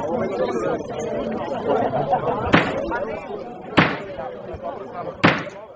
Thank you.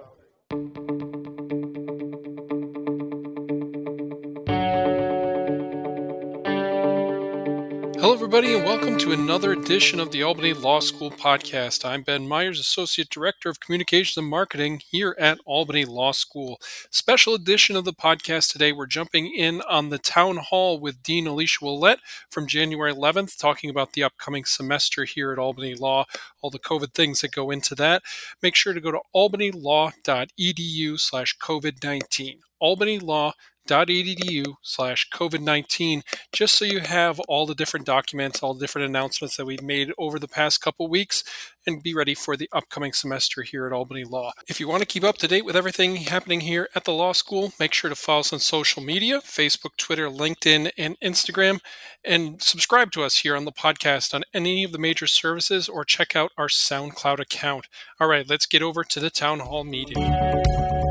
Everybody, and welcome to another edition of the Albany Law School podcast. I'm Ben Myers, Associate Director of Communications and Marketing here at Albany Law School. Special edition of the podcast today. We're jumping in on the town hall with Dean Alicia Ouellette from January 11th, talking about the upcoming semester here at Albany Law, all the COVID things that go into that. Make sure to go to albanylaw.edu slash COVID-19. albanylaw.edu edu slash COVID-19, just so you have all the different documents, all the different announcements that we've made over the past couple weeks and be ready for the upcoming semester here at Albany Law. If you want to keep up to date with everything happening here at the law school, make sure to follow us on social media, Facebook, Twitter, LinkedIn, and Instagram, and subscribe to us here on the podcast on any of the major services or check out our SoundCloud account. All right, let's get over to the town hall meeting.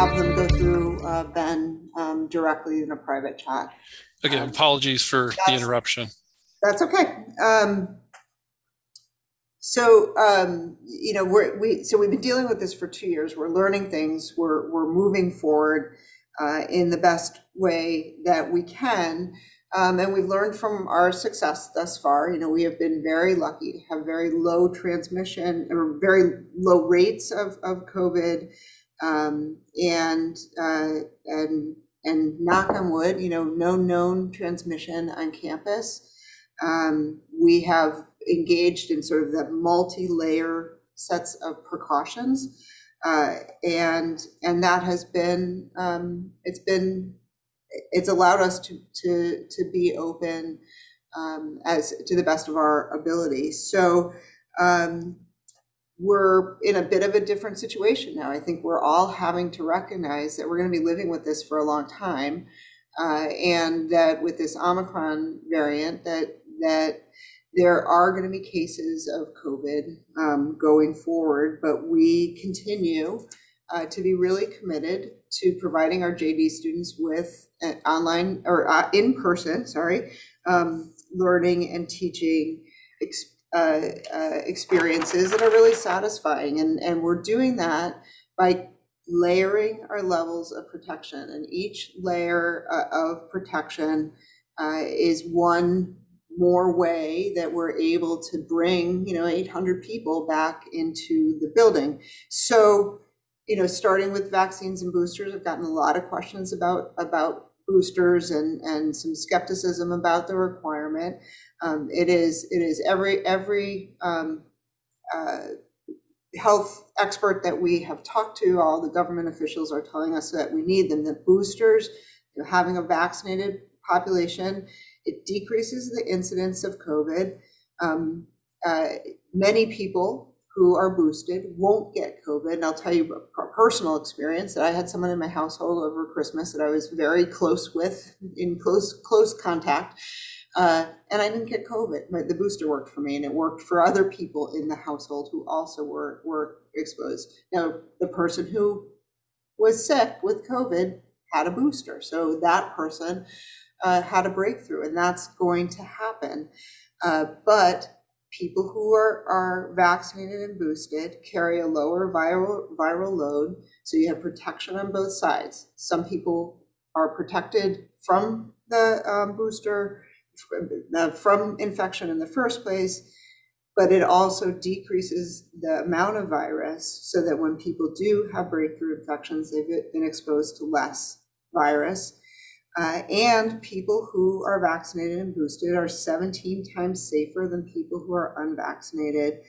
Have them go through uh, Ben um, directly in a private chat. Again, Um, apologies for the that's- interruption. That's okay. Um, so um, you know we're we so we've been dealing with this for two years. We're learning things. We're we're moving forward uh, in the best way that we can. Um, and we've learned from our success thus far. You know, we have been very lucky to have very low transmission or very low rates of, of COVID. Um, and, uh, and, and knock on wood, you know, no known transmission on campus. Um, we have engaged in sort of the multi-layer sets of precautions. Uh, and, and that has been, um, it's been, it's allowed us to, to, to be open, um, as, to the best of our ability. So, um, we're in a bit of a different situation now. I think we're all having to recognize that we're going to be living with this for a long time, uh, and that with this Omicron variant, that that there are going to be cases of COVID um, going forward. But we continue uh, to be really committed to providing our JD students with an online or uh, in person, sorry, um, learning and teaching uh, uh, experiences that are really satisfying. And, and we're doing that by layering our levels of protection. And each layer uh, of protection uh, is one more way that we're able to bring, you know, 800 people back into the building. So, you know, starting with vaccines and boosters, I've gotten a lot of questions about about boosters and and some skepticism about the requirement. Um, it is it is every every um, uh, health expert that we have talked to, all the government officials are telling us that we need them. The boosters, you know, having a vaccinated population, it decreases the incidence of COVID. Um, uh, many people who are boosted won't get COVID. And I'll tell you a personal experience that I had someone in my household over Christmas that I was very close with, in close close contact, uh, and I didn't get COVID. But the booster worked for me, and it worked for other people in the household who also were were exposed. Now, the person who was sick with COVID had a booster, so that person uh, had a breakthrough, and that's going to happen. Uh, but people who are, are vaccinated and boosted carry a lower viral viral load, so you have protection on both sides. Some people are protected from the um, booster uh, from infection in the first place, but it also decreases the amount of virus so that when people do have breakthrough infections, they've been exposed to less virus. Uh, and people who are vaccinated and boosted are 17 times safer than people who are unvaccinated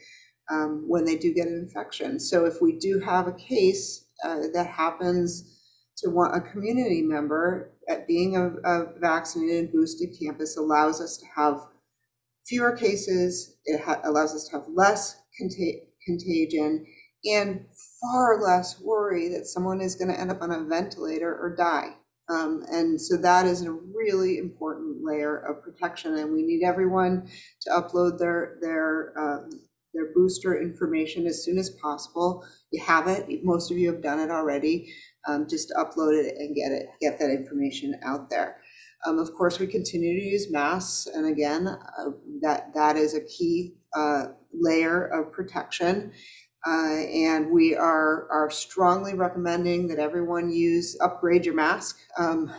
um, when they do get an infection. So if we do have a case uh, that happens to want a community member, at being a, a vaccinated and boosted campus allows us to have fewer cases. It allows us to have less conta- contagion and far less worry that someone is going to end up on a ventilator or die. Um, and so that is a really important layer of protection, and we need everyone to upload their their um, their booster information as soon as possible. You have it; most of you have done it already. Um, just upload it and get it, get that information out there. Um, of course, we continue to use masks, and again, uh, that that is a key uh, layer of protection. Uh, and we are are strongly recommending that everyone use upgrade your mask. Um,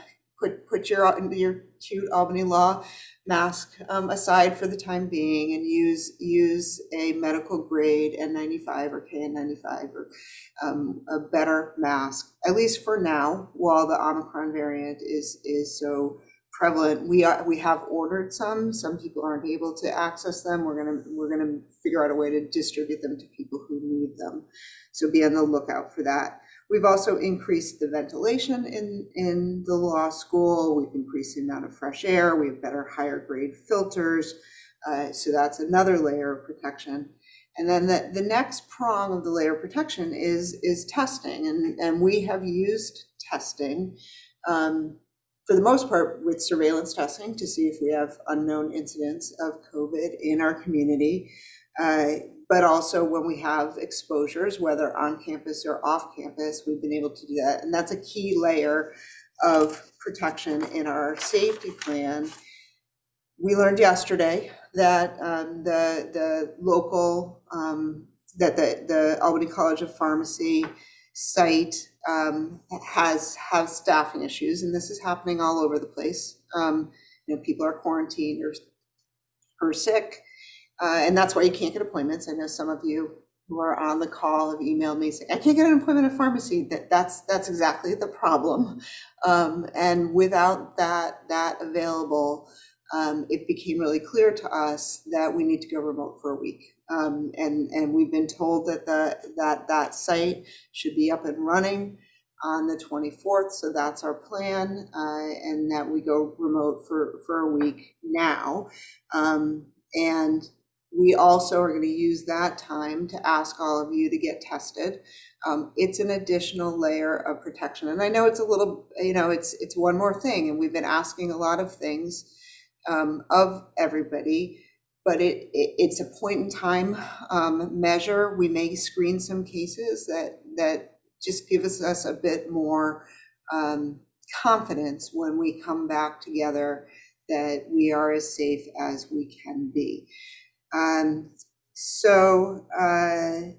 put put your your cute Albany law mask um, aside for the time being and use use a medical grade N95 or KN95 or um, a better mask at least for now while the Omicron variant is is so prevalent. We are we have ordered some. Some people aren't able to access them. We're gonna we're gonna figure out a way to distribute them to people who need them. So be on the lookout for that. We've also increased the ventilation in, in the law school. We've increased the amount of fresh air. We have better higher grade filters. Uh, so that's another layer of protection. And then the, the next prong of the layer of protection is, is testing. And, and we have used testing um, for the most part with surveillance testing to see if we have unknown incidents of COVID in our community. Uh, but also when we have exposures, whether on campus or off campus, we've been able to do that. And that's a key layer of protection in our safety plan. We learned yesterday that um, the, the local, um, that the, the Albany College of Pharmacy site um, has have staffing issues, and this is happening all over the place. Um, you know, people are quarantined or, or sick, uh, and that's why you can't get appointments. I know some of you who are on the call have emailed me saying, "I can't get an appointment at pharmacy." That that's that's exactly the problem. Um, and without that that available, um, it became really clear to us that we need to go remote for a week. Um, and and we've been told that the that that site should be up and running on the 24th. So that's our plan, uh, and that we go remote for for a week now. Um, and we also are going to use that time to ask all of you to get tested. Um, it's an additional layer of protection, and I know it's a little, you know, it's it's one more thing, and we've been asking a lot of things um, of everybody but it, it, it's a point in time um, measure. We may screen some cases that that just gives us, a bit more um, confidence when we come back together that we are as safe as we can be. Um, so uh,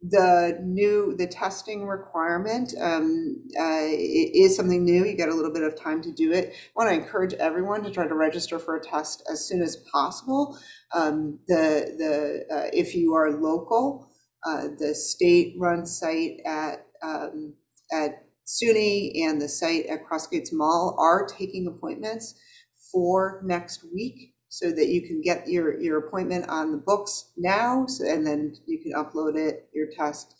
the new the testing requirement um, uh, is something new. You get a little bit of time to do it. I want to encourage everyone to try to register for a test as soon as possible. Um, the the uh, if you are local, uh, the state-run site at um, at SUNY and the site at Crossgates Mall are taking appointments for next week so that you can get your, your appointment on the books now, so- and then you can upload it, your test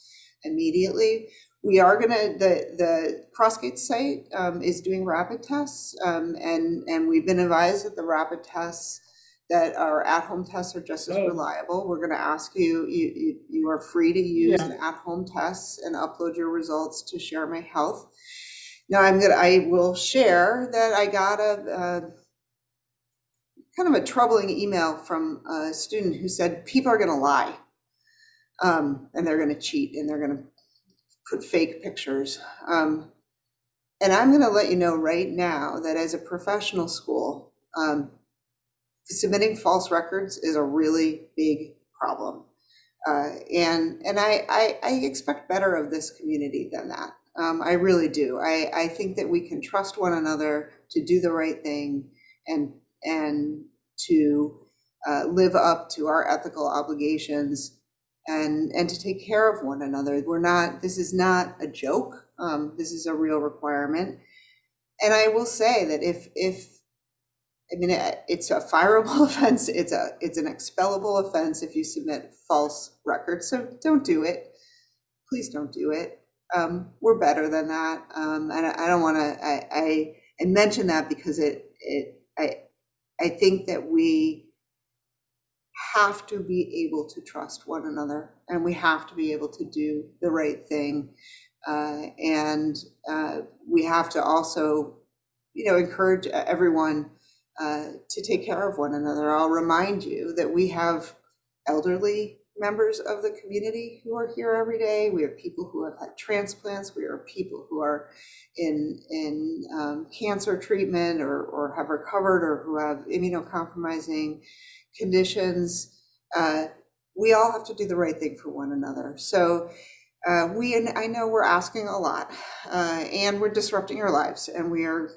immediately. We are gonna, the, the Crossgate site um, is doing rapid tests, um, and, and we've been advised that the rapid tests that are at-home tests are just as Oh. reliable. We're gonna ask you, you, you, you are free to use an at-home test and upload your results to Share My Health. Now, I'm gonna, I will share that I got a, a kind of a troubling email from a student who said people are going to lie um, and they're going to cheat and they're going to put fake pictures. Um, and I'm going to let you know right now that as a professional school, um, submitting false records is a really big problem. Uh, and and I, I, I expect better of this community than that. Um, I really do. I, I think that we can trust one another to do the right thing and and to uh, live up to our ethical obligations and and to take care of one another. We're not. This is not a joke. Um, this is a real requirement. And I will say that if if I mean it's a fireable offense, it's a it's an expellable offense if you submit false records. So don't do it. Please don't do it. Um, we're better than that. Um, and I, I don't want to. I, I I mention that because it it I I think that we have to be able to trust one another and we have to be able to do the right thing. Uh, and uh, we have to also, you know, encourage everyone uh, to take care of one another. I'll remind you that we have elderly members of the community who are here every day. We have people who have had transplants. We are people who are in in um, cancer treatment or or have recovered or who have immunocompromising conditions. Uh, we all have to do the right thing for one another. So. Uh, we and I know we're asking a lot, uh, and we're disrupting our lives, and we are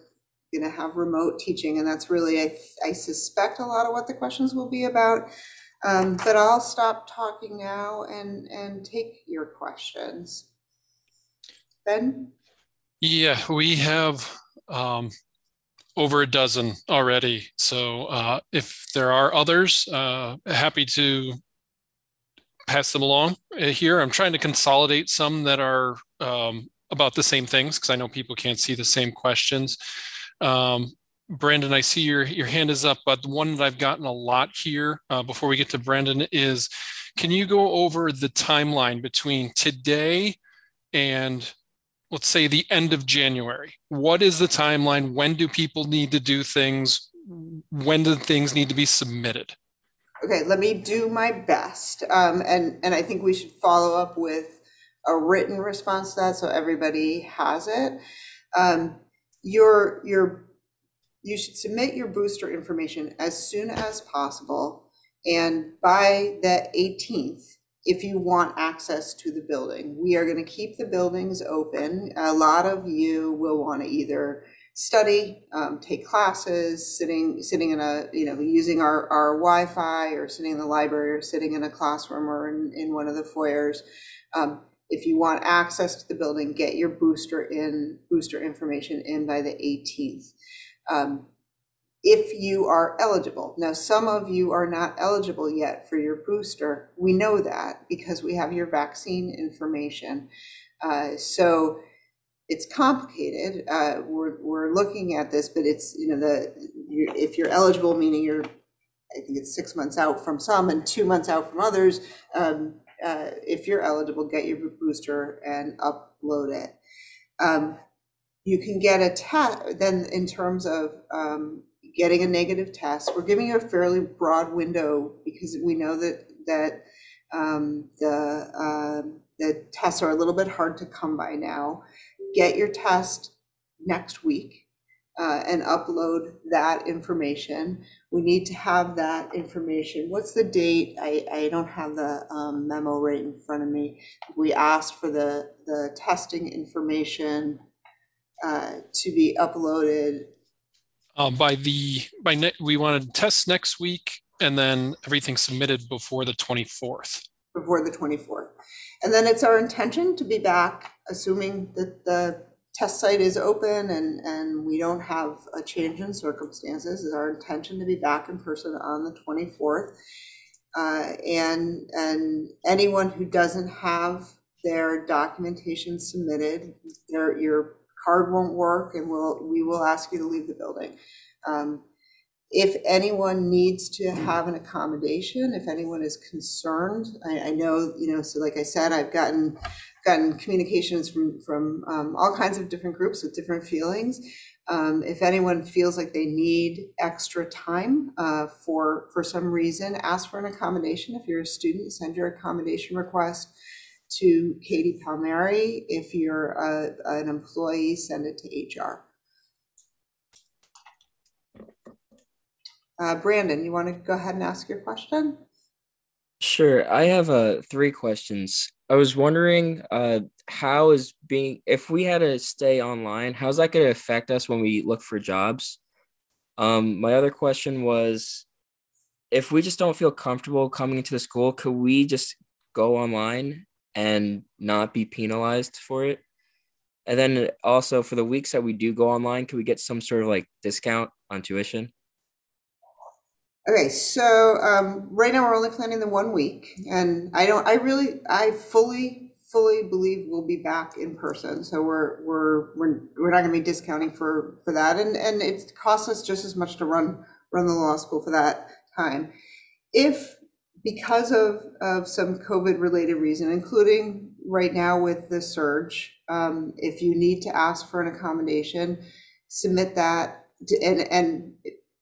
going to have remote teaching, and that's really I, I suspect a lot of what the questions will be about. Um, but I'll stop talking now and, and take your questions. Ben? Yeah, we have um, over a dozen already. So uh, if there are others, uh, happy to pass them along uh, here. I'm trying to consolidate some that are um, about the same things because I know people can't see the same questions. Um, Brandon, I see your your hand is up, but the one that I've gotten a lot here uh, before we get to Brandon is, can you go over the timeline between today and let's say the end of January? What is the timeline? When do people need to do things? When do things need to be submitted? Okay, let me do my best, um, and and I think we should follow up with a written response to that so everybody has it. Um, your your you should submit your booster information as soon as possible. And by the 18th, if you want access to the building, we are going to keep the buildings open. A lot of you will want to either study, um, take classes, sitting sitting in a you know using our, our Wi-Fi or sitting in the library or sitting in a classroom or in, in one of the foyers. Um, if you want access to the building, get your booster in booster information in by the 18th um, if you are eligible. Now, some of you are not eligible yet for your booster. We know that because we have your vaccine information. Uh, so it's complicated. Uh, we're, we're looking at this, but it's, you know, the you, if you're eligible, meaning you're, I think it's six months out from some and two months out from others. Um, uh, if you're eligible, get your booster and upload it. Um, you can get a test, then in terms of um, getting a negative test, we're giving you a fairly broad window because we know that, that um, the, um, the tests are a little bit hard to come by now. Get your test next week uh, and upload that information. We need to have that information. What's the date? I, I don't have the um, memo right in front of me. We asked for the, the testing information uh, to be uploaded Um, by the, by ne- we wanted to test next week and then everything submitted before the 24th. before the 24th. And then it's our intention to be back, assuming that the test site is open and, and we don't have a change in circumstances, is our intention to be back in person on the 24th. Uh, And, and anyone who doesn't have their documentation submitted, their, your card won't work and we'll, we will ask you to leave the building. Um, If anyone needs to have an accommodation, if anyone is concerned, I, I know, you know, so like I said, I've gotten, gotten communications from, from um, all kinds of different groups with different feelings. Um, If anyone feels like they need extra time uh, for, for some reason, ask for an accommodation. If you're a student, send your accommodation request to Katie Palmieri. If you're a, an employee, send it to HR. Uh, Brandon, you want to go ahead and ask your question? Sure. I have uh three questions. I was wondering uh how is being if we had to stay online, how's that going to affect us when we look for jobs? Um my other question was if we just don't feel comfortable coming into the school, could we just go online and not be penalized for it? And then also for the weeks that we do go online, can we get some sort of like discount on tuition? Okay, so um, right now we're only planning the one week, and I don't, I really, I fully, fully believe we'll be back in person. So we're, we're, we're, we're not gonna be discounting for, for that, and, and it costs us just as much to run, run the law school for that time. If, because of, of some COVID-related reason, including right now with the surge, um, if you need to ask for an accommodation, submit that, to- and, and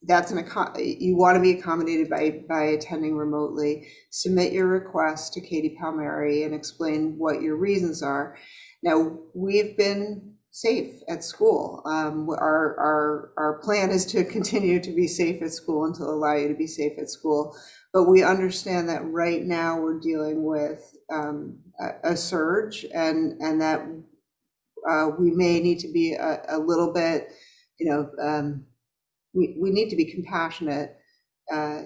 that's an, you want to be accommodated by, by attending remotely. Submit your request to Katie Palmieri and explain what your reasons are. Now, we've been safe at school. Um, our, our, our plan is to continue to be safe at school and to allow you to be safe at school. But we understand that right now we're dealing with um, a, a, surge and, and that uh, we may need to be a, a little bit, you know, um, we, we need to be compassionate uh,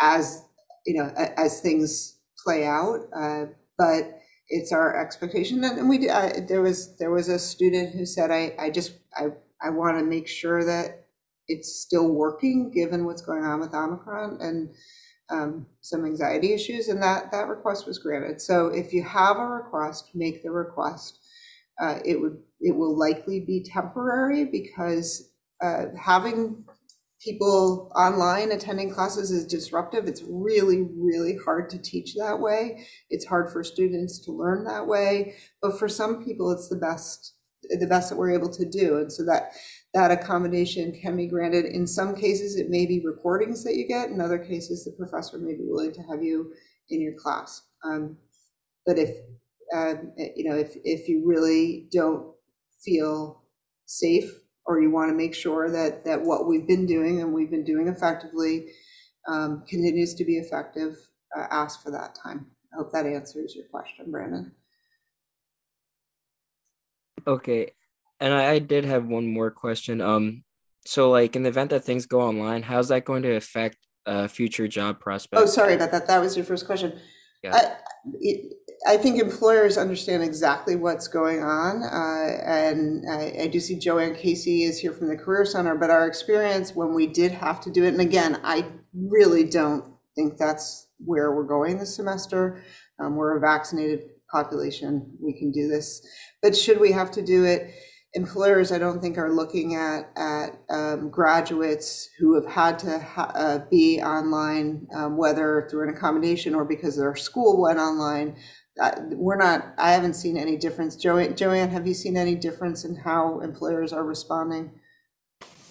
as, you know, as things play out. Uh, but it's our expectation and we uh, there was there was a student who said i i just i i want to make sure that it's still working given what's going on with omicron and um, some anxiety issues and that that request was granted. So if you have a request make the request. Uh, it would it will likely be temporary because uh, having people online attending classes is disruptive. It's really, really hard to teach that way. It's hard for students to learn that way. But for some people, it's the best, the best that we're able to do. And so that that accommodation can be granted. In some cases, it may be recordings that you get. In other cases, the professor may be willing to have you in your class. Um, but if um, you know, if if you really don't feel safe or you want to make sure that that what we've been doing and we've been doing effectively um, continues to be effective, uh, ask for that time. I hope that answers your question, Brandon. Okay, and I, I did have one more question. Um, so like in the event that things go online, how's that going to affect uh, future job prospects? Oh, sorry about that. That was your first question. Yeah. I, it, I think employers understand exactly what's going on. Uh, and I, I, do see Joanne Casey is here from the Career Center, but our experience when we did have to do it, and again, I really don't think that's where we're going this semester. Um, we're a vaccinated population, we can do this. But should we have to do it? Employers, I don't think, are looking at at um, graduates who have had to ha- uh, be online, um, whether through an accommodation or because their school went online we're not, I haven't seen any difference. Joanne, Joanne, have you seen any difference in how employers are responding?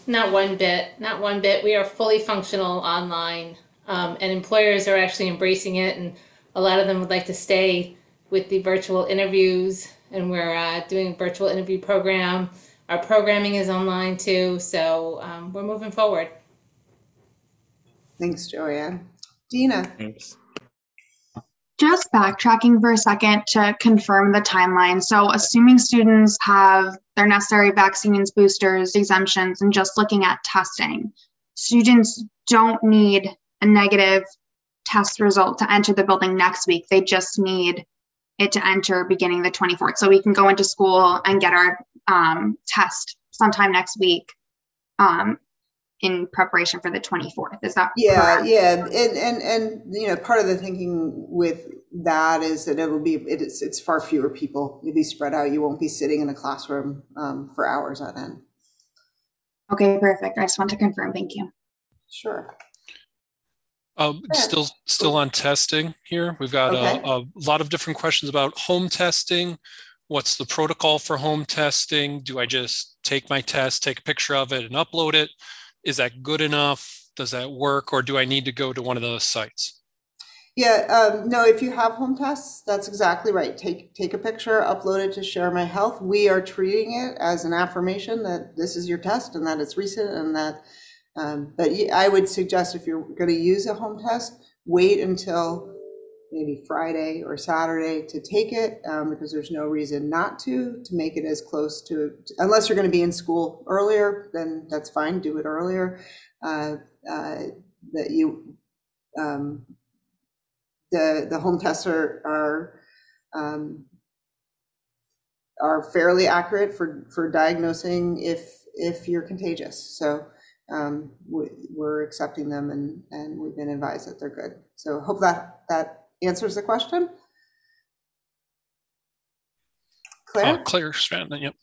Not one bit, not one bit. We are fully functional online, um, and employers are actually embracing it, and a lot of them would like to stay with the virtual interviews, and we're uh, doing a virtual interview program. Our programming is online too, so um, we're moving forward. Thanks, Joanne. Dina? Thanks. Just backtracking for a second to confirm the timeline. So, assuming students have their necessary vaccines, boosters, exemptions, and just looking at testing, students don't need a negative test result to enter the building next week. They just need it to enter beginning the 24th. So we can go into school and get our um, test sometime next week. Um, in preparation for the 24th. Is that yeah, correct? yeah, and and and you know part of the thinking with that is that it'll be it's it's far fewer people. You'll be spread out. You won't be sitting in a classroom um, for hours on end. Okay, perfect. I just want to confirm. Thank you. Sure. Um, still, still on testing here. We've got okay. a, a lot of different questions about home testing. What's the protocol for home testing? Do I just take my test, take a picture of it, and upload it? Is that good enough? Does that work? Or do I need to go to one of those sites? Yeah, um, no, if you have home tests, that's exactly right. Take take a picture, upload it to Share My Health. We are treating it as an affirmation that this is your test and that it's recent and that, um, but I would suggest if you're going to use a home test, wait until maybe Friday or Saturday to take it um, because there's no reason not to, to make it as close to, unless you're going to be in school earlier, then that's fine, do it earlier. Uh, uh, that you, um, the, the home tests are, are, um, are fairly accurate for, for diagnosing if, if you're contagious. So um, we, we're accepting them and, and we've been advised that they're good. So hope that, that answers the question. Claire? Uh, Claire Stratton, yep.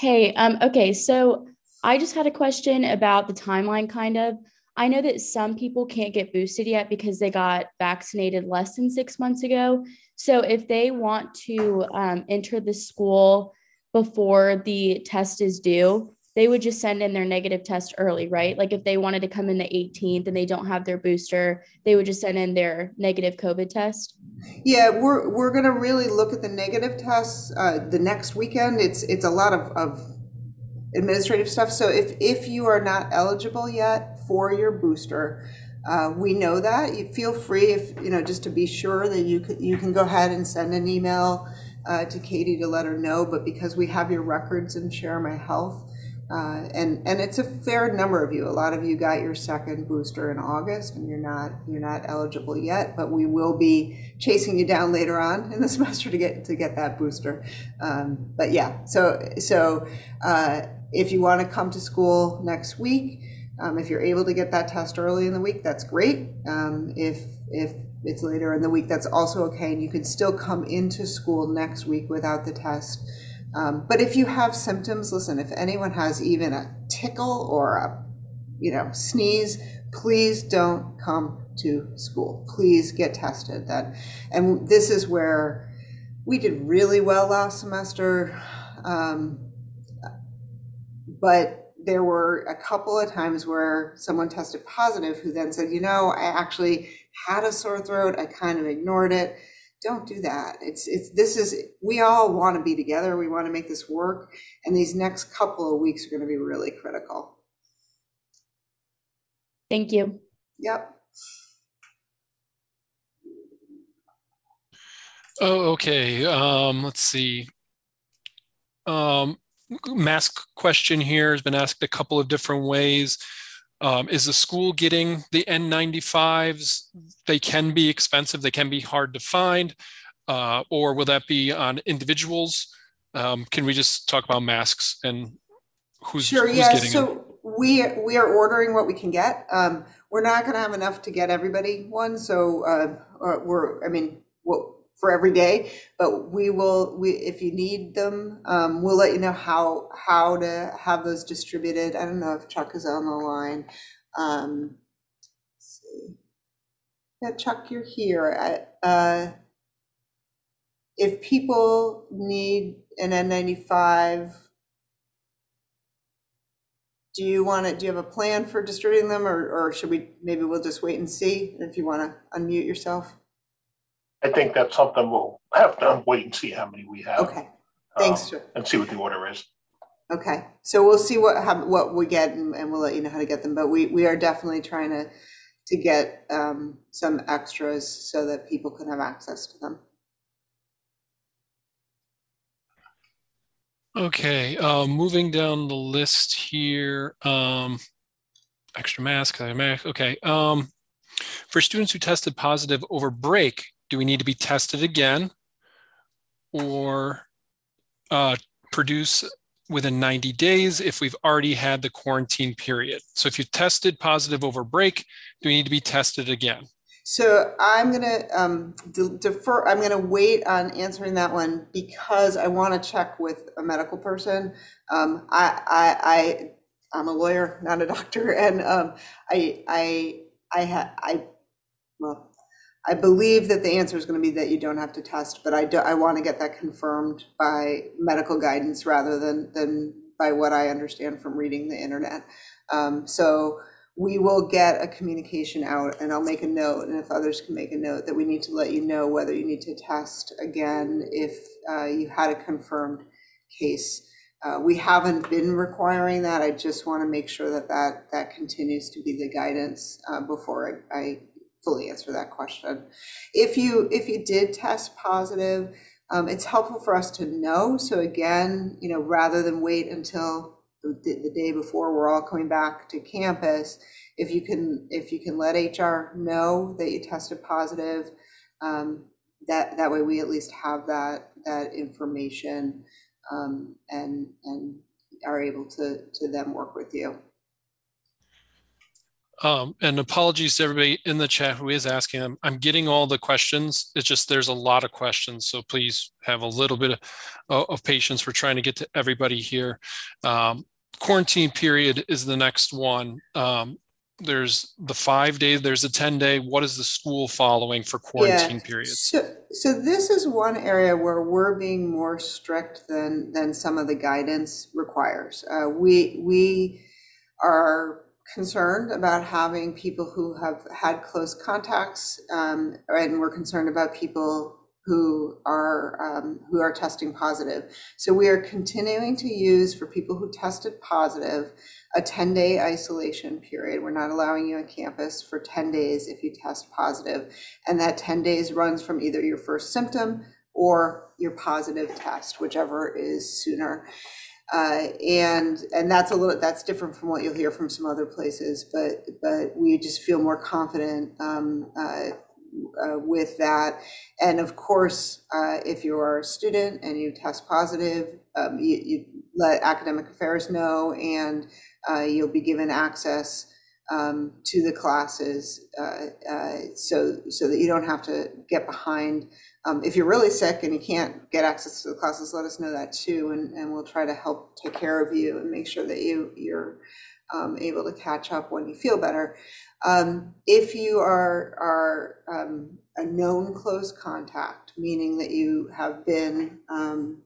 Hey, um, okay, so I just had a question about the timeline, kind of. I know that some people can't get boosted yet because they got vaccinated less than six months ago. So if they want to um, enter the school before the test is due, they would just send in their negative test early, right? Like if they wanted to come in the 18th and they don't have their booster, they would just send in their negative COVID test. Yeah, we're we're gonna really look at the negative tests uh, the next weekend. It's it's a lot of, of administrative stuff. So if if you are not eligible yet for your booster, uh, we know that. You feel free if you know just to be sure that you could you can go ahead and send an email uh, to Katie to let her know. But because we have your records and Share My Health, uh, and and it's a fair number of you. A lot of you got your second booster in August, and you're not you're not eligible yet. But we will be chasing you down later on in the semester to get to get that booster. Um, but yeah, so so uh, if you want to come to school next week, um, if you're able to get that test early in the week, that's great. Um, if if it's later in the week, that's also okay, and you can still come into school next week without the test. Um, but if you have symptoms, listen, if anyone has even a tickle or a, you know, sneeze, please don't come to school. Please get tested. That, and this is where we did really well last semester. Um, but there were a couple of times where someone tested positive who then said, you know, I actually had a sore throat. I kind of ignored it don't do that. It's it's this is we all want to be together. We want to make this work, and these next couple of weeks are going to be really critical. Thank you. Yep. Oh, okay. Um, let's see. Um, mask question here has been asked a couple of different ways. Um, is the school getting the N95s? They can be expensive, they can be hard to find, uh, or will that be on individuals? Um, can we just talk about masks and who's, sure, who's yeah. getting so them? we we are ordering what we can get. Um, we're not going to have enough to get everybody one, so uh, we're. I mean, what for every day, but we will, we, if you need them, um, we'll let you know how, how to have those distributed. I don't know if Chuck is on the line. Um, let's see. Yeah, Chuck, you're here. Uh, if people need an N95, do you want to, do you have a plan for distributing them or, or should we, maybe we'll just wait and see if you want to unmute yourself? I think that's something we'll have to wait and see how many we have. Okay, thanks, um, Chuck. And see what the order is. Okay, so we'll see what, how, what we get and, and we'll let you know how to get them, but we, we are definitely trying to, to get, um, some extras so that people can have access to them. Okay, uh, moving down the list here. Um, extra mask, mask. Okay. Um, for students who tested positive over break, do we need to be tested again or uh, produce within 90 days if we've already had the quarantine period? So if you tested positive over break, do we need to be tested again? So I'm gonna um, de- defer, I'm gonna wait on answering that one because I want to check with a medical person. Um, I, I, I'm a lawyer, not a doctor, and um, I, I, I ha, I, well, I believe that the answer is going to be that you don't have to test, but I do, I want to get that confirmed by medical guidance rather than, than by what I understand from reading the internet. Um, so we will get a communication out and I'll make a note, and if others can make a note, that we need to let you know whether you need to test again if uh, you had a confirmed case. Uh, We haven't been requiring that. I just want to make sure that that, that continues to be the guidance uh, before I, I fully answer that question. If you, if you did test positive, um, it's helpful for us to know. So again, you know, rather than wait until the, the day before we're all coming back to campus, if you can, if you can let HR know that you tested positive, um, that, that way we at least have that, that information um, and, and are able to, to then work with you. Um, and apologies to everybody in the chat who is asking them. I'm getting all the questions. It's just there's a lot of questions, so please have a little bit of, of patience. We're trying to get to everybody here. Um, quarantine period is the next one. Um, there's the five days, there's a 10 day. What is the school following for quarantine Yeah. periods? So, so this is one area where we're being more strict than, than some of the guidance requires. Uh, we, we are concerned about having people who have had close contacts, um, and we're concerned about people who are, um, who are testing positive. So we are continuing to use for people who tested positive, a 10-day isolation period. We're not allowing you on campus for 10 days if you test. And that 10 days runs from either your first symptom or your positive test, whichever is sooner. Uh, and and that's a little that's different from what you'll hear from some other places, but but we just feel more confident um, uh, uh, with that. And of course, uh, if you're a student and you test positive, um, you, you let academic affairs know, and uh, you'll be given access um, to the classes, uh, so so that you don't have to get behind. Um, if you're really sick and you can't get access to the classes, let us know that too, and, and we'll try to help take care of you and make sure that you you're um, able to catch up when you feel better. Um, if you are are um, a known close contact, meaning that you have been um,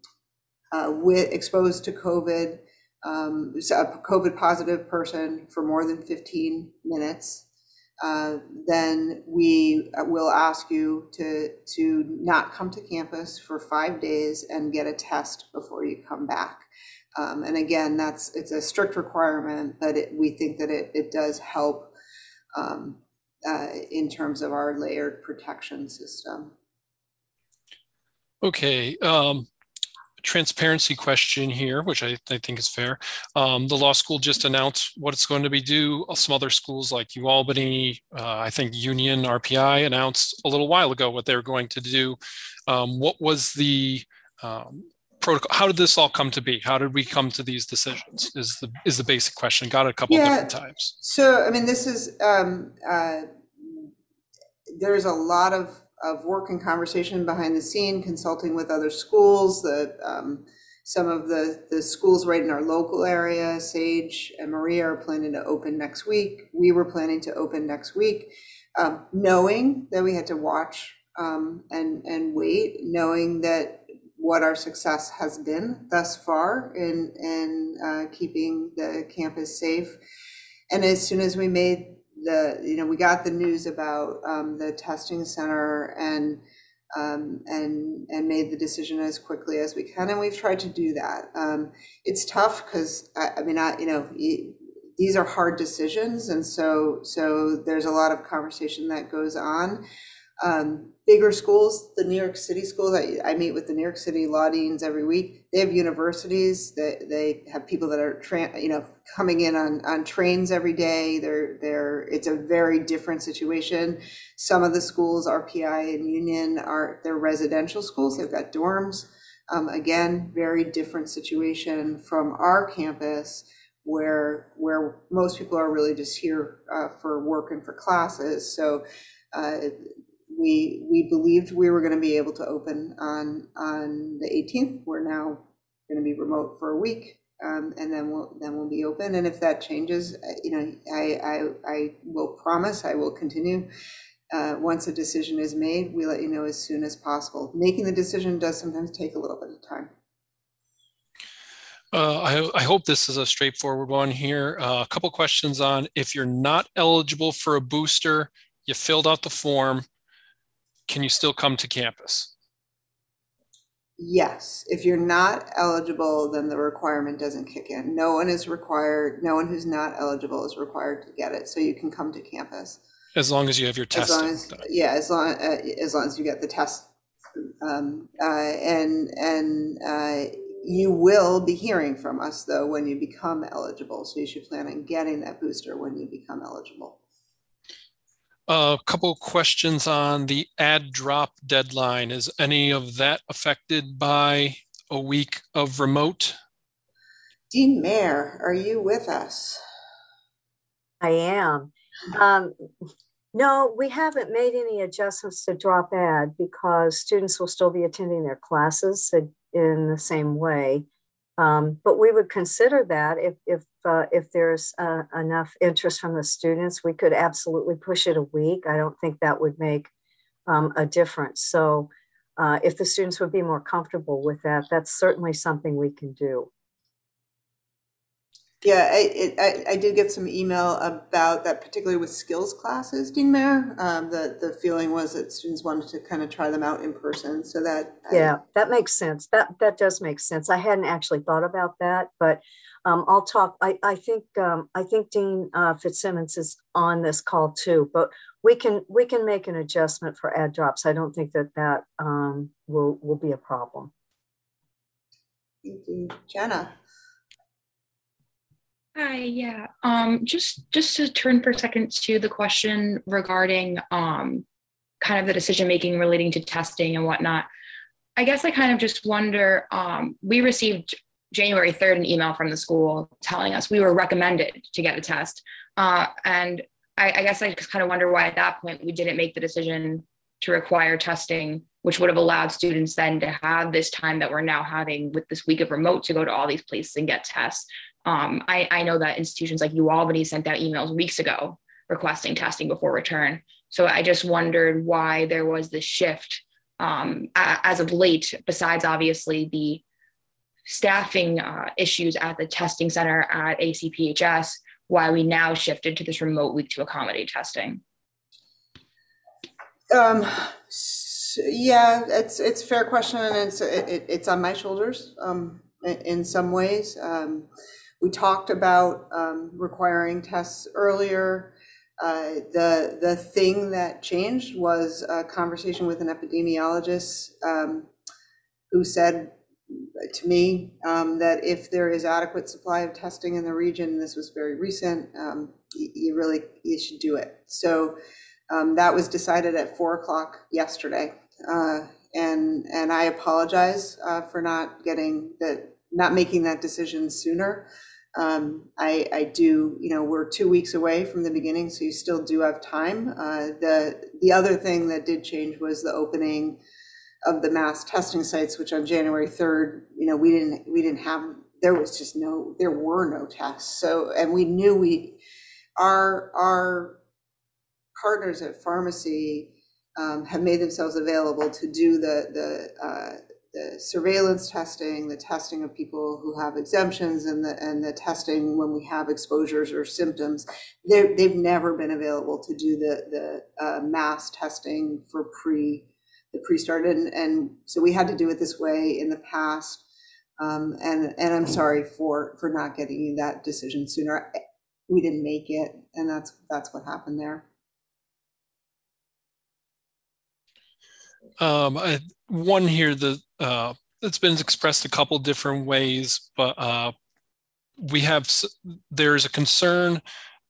uh, with exposed to COVID, um, a COVID positive person for more than 15 minutes, uh, then we uh, will ask you to to not come to campus for five days and get a test before you come back. Um, and again, that's it's a strict requirement, but it, we think that it, it does help um, uh, in terms of our layered protection system. Okay, um, transparency question here, which I, I think is fair. Um, the law school just announced what it's going to be due. Some other schools like UAlbany, uh, I think Union, RPI announced a little while ago what they're going to do. Um, what was the um, protocol? How did this all come to be? How did we come to these decisions? Is the is the basic question. Got it a couple Yeah. different times. So, I mean, this is, um, uh, there's a lot of, of work and conversation behind the scene, consulting with other schools, the, um, some of the, the schools right in our local area, Sage and Maria are planning to open next week. We were planning to open next week, um, knowing that we had to watch, um, and, and wait, knowing that what our success has been thus far in, in, uh, keeping the campus safe. And as soon as we made the, you know, we got the news about um, the testing center and um, and and made the decision as quickly as we can, and we've tried to do that. Um, it's tough because I, I mean, I you know, y- these are hard decisions, and so so there's a lot of conversation that goes on. Um, bigger schools, the New York City schools, I, I meet with the New York City law deans every week. They have universities that they have people that are, tran you know, coming in on, on trains every day. They're, they're, it's a very different situation. Some of the schools, RPI and Union, are, they're residential schools. They've got dorms. Um, again, very different situation from our campus where, where most people are really just here uh, for work and for classes. So uh, we, we believed we were going to be able to open on, on the 18th. We're now going to be remote for a week. Um, and then we'll, then we'll be open. And if that changes, uh, you know, I, I, I will promise I will continue. Uh, once a decision is made, we let you know as soon as possible. Making the decision does sometimes take a little bit of time. Uh, I, I hope this is a straightforward one here. Uh, a couple questions on if you're not eligible for a booster, you filled out the form, can you still come to campus? Yes, if you're not eligible, then the requirement doesn't kick in. No one is required, no one who's not eligible is required to get it, so you can come to campus. As long as you have your As long testing as, yeah, as long, uh, as long as you get the test. Um, uh, and, and, uh, you will be hearing from us though when you become eligible, so you should plan on getting that booster when you become eligible. A couple questions on the add drop deadline. Is any of that affected by a week of remote? Dean Mayer, are you with us? I am. Um, no, we haven't made any adjustments to drop add because students will still be attending their classes in the same way. Um, but we would consider that if if uh, if there's uh, enough interest from the students, we could absolutely push it a week. I don't think that would make um, a difference. So uh, if the students would be more comfortable with that, that's certainly something we can do. Yeah, I, it, I, I did get some email about that, particularly with skills classes, Dean Mayer. Um, the, the feeling was that students wanted to kind of try them out in person, so that. I- Yeah, that makes sense. That that does make sense. I hadn't actually thought about that, but um, I'll talk. I I think um, I think Dean uh, Fitzsimmons is on this call too, but we can we can make an adjustment for add drops. I don't think that that um, will will be a problem. Thank you. Jenna? Hi, yeah. Um, just just to turn for a second to the question regarding um, kind of the decision making relating to testing and whatnot. I guess I kind of just wonder. Um, we received January third an email from the school telling us we were recommended to get a test, uh, and I, I guess I just kind of wonder why at that point we didn't make the decision to require testing, which would have allowed students then to have this time that we're now having with this week of remote to go to all these places and get tests. Um, I, I know that institutions like UAlbany sent out emails weeks ago requesting testing before return. So I just wondered why there was this shift um, as of late, besides obviously the staffing uh, issues at the testing center at ACPHS, why we now shifted to this remote week to accommodate testing. Um, s- yeah, it's, it's a fair question and it's, it, it- it's on my shoulders, um, in, in some ways. Um, we talked about, um, requiring tests earlier. Uh, the, the thing that changed was a conversation with an epidemiologist, um, who said to me, um, that if there is adequate supply of testing in the region, this was very recent, um, you, you really, you should do it. So, um, that was decided at four o'clock yesterday. Uh, and, and I apologize, uh, for not getting the, not making that decision sooner. Um, I, I do, you know, we're two weeks away from the beginning, so you still do have time. Uh, the, the other thing that did change was the opening of the mass testing sites, which on January 3rd, you know, we didn't, we didn't have, there was just no, there were no tests. So, and we knew we, our, our partners at pharmacy um, have made themselves available to do the, the, uh, the surveillance testing, the testing of people who have exemptions and the, and the testing when we have exposures or symptoms. They've never been available to do the, the uh, mass testing for pre, the pre-start. And, and so we had to do it this way in the past. Um, and, and I'm sorry for, for not getting that decision sooner. We didn't make it, and that's, that's what happened there. Um, I, one here that uh, it's been expressed a couple different ways, but uh, we have there's a concern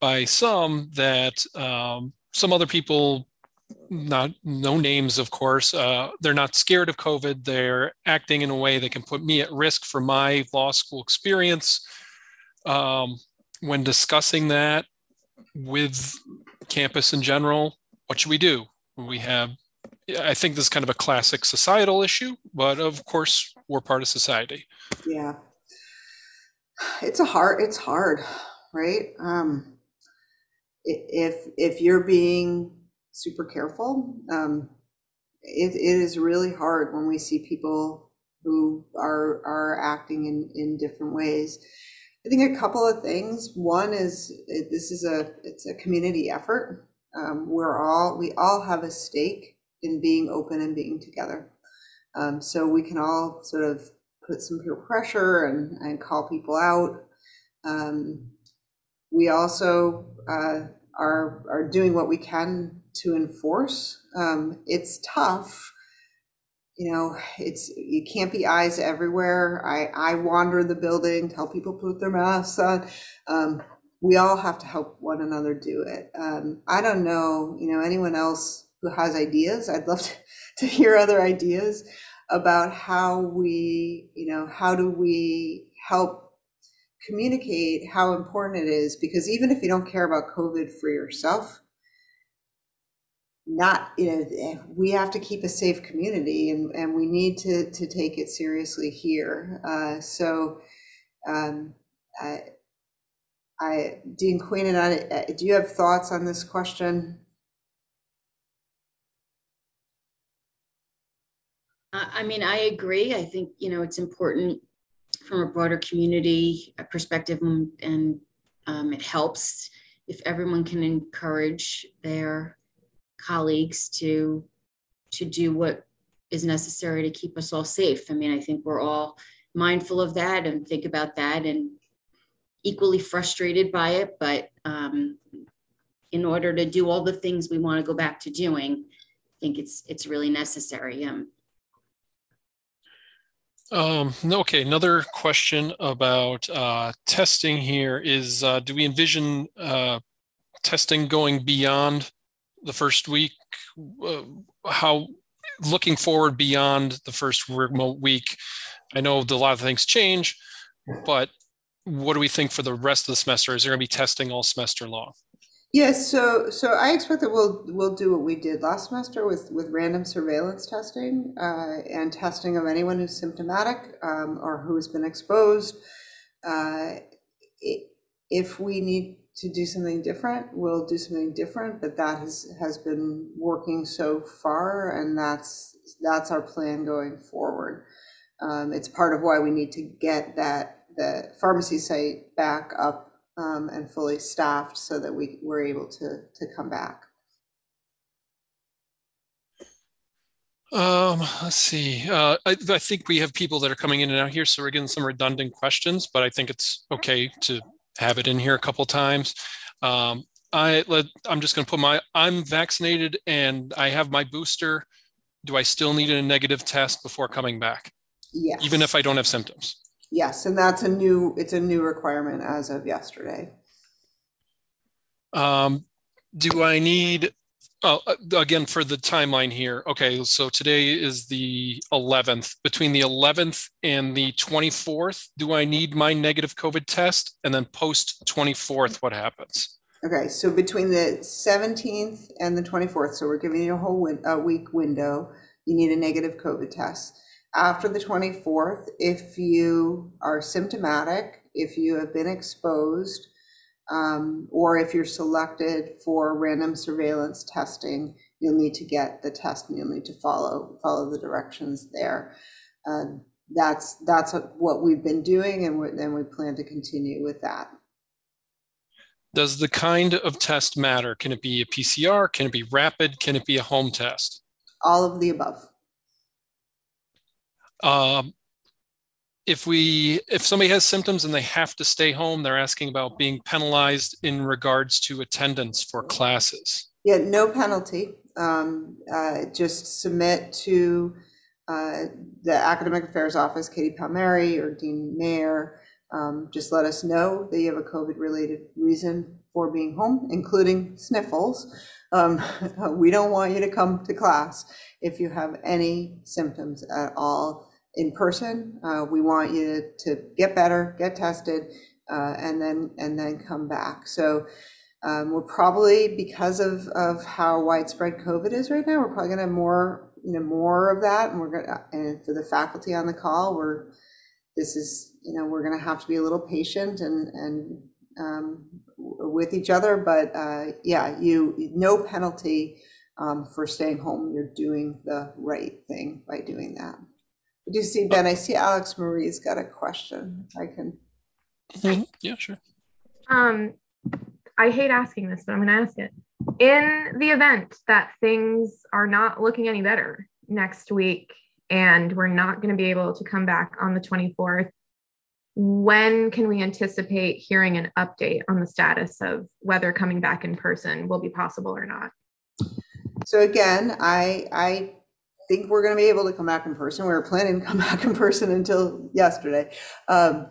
by some that um, some other people, not no names, of course, uh, they're not scared of COVID. They're acting in a way that can put me at risk for my law school experience. Um, when discussing that with campus in general, what should we do? We have I think this is kind of a classic societal issue, but of course, we're part of society. Yeah. It's a hard, it's hard, right? Um, if, if you're being super careful, um, it, it is really hard when we see people who are, are acting in, in different ways. I think a couple of things. One is, this is a, it's a community effort. Um, we're all, we all have a stake in being open and being together. Um, so we can all sort of put some peer pressure and, and call people out. Um, we also uh, are, are doing what we can to enforce. Um, it's tough. You know, it's you can't be eyes everywhere. I, I wander the building, tell people put their masks on. Um, we all have to help one another do it. Um, I don't know, you know, anyone else who has ideas. I'd love to, to hear other ideas about how we, you know, how do we help communicate how important it is? Because even if you don't care about COVID for yourself, not, you know, we have to keep a safe community and, and we need to, to take it seriously here. Uh, so um, I, I, Dean Queenan I, do you have thoughts on this question? I mean, I agree. I think, you know, it's important from a broader community perspective and, and um, it helps if everyone can encourage their colleagues to to do what is necessary to keep us all safe. I mean, I think we're all mindful of that and think about that and equally frustrated by it. But um, in order to do all the things we want to go back to doing, I think it's it's really necessary. Um, um, okay, another question about uh, testing here is uh, do we envision uh, testing going beyond the first week? Uh, how looking forward beyond the first remote week? I know a lot of things change, but what do we think for the rest of the semester? Is there going to be testing all semester long? Yes, so so I expect that we'll we'll do what we did last semester with with random surveillance testing uh, and testing of anyone who's symptomatic um, or who has been exposed. Uh, if we need to do something different, we'll do something different. But that has has been working so far, and that's that's our plan going forward. Um, it's part of why we need to get that the pharmacy site back up um, and fully staffed so that we were able to to come back. Um, let's see. Uh, I, I, think we have people that are coming in and out here, so we're getting some redundant questions, but I think it's okay to have it in here a couple times. Um, I let, I'm just going to put my, I'm vaccinated and I have my booster. Do I still need a negative test before coming back? Yes. Even if I don't have symptoms? Yes, and that's a new, it's a new requirement as of yesterday. Um, do I need, oh, uh, again, for the timeline here. Okay, so today is the 11th. Between the 11th and the 24th, do I need my negative COVID test? And then post 24th, what happens? Okay, so between the 17th and the 24th, so we're giving you a whole win- a week window, you need a negative COVID test after the 24th, if you are symptomatic, if you have been exposed, um, or if you're selected for random surveillance testing, you'll need to get the test and you'll need to follow follow the directions there. Uh, that's that's what we've been doing, and then we plan to continue with that. Does the kind of test matter? Can it be a PCR? Can it be rapid? Can it be a home test? All of the above. Um, if we if somebody has symptoms and they have to stay home, they're asking about being penalized in regards to attendance for classes. Yeah, no penalty. Um, uh, just submit to uh, the Academic Affairs Office, Katie Palmieri or Dean Mayer. Um, just let us know that you have a COVID related reason for being home, including sniffles. Um, we don't want you to come to class if you have any symptoms at all in person. Uh, we want you to, get better, get tested, uh, and then and then come back. So um, we're probably because of of how widespread COVID is right now, we're probably going to have more you know more of that, and we're going to and for the faculty on the call, we're this is you know we're going to have to be a little patient and and um, with each other, but uh, yeah, you no penalty um, for staying home. You're doing the right thing by doing that. Do you see Ben? I see Alex Marie's got a question. I can. Mhm. Yeah, sure. Um, I hate asking this, but I'm going to ask it. In the event that things are not looking any better next week and we're not going to be able to come back on the 24th, when can we anticipate hearing an update on the status of whether coming back in person will be possible or not? So again, I I think we're going to be able to come back in person. We were planning to come back in person until yesterday. Um,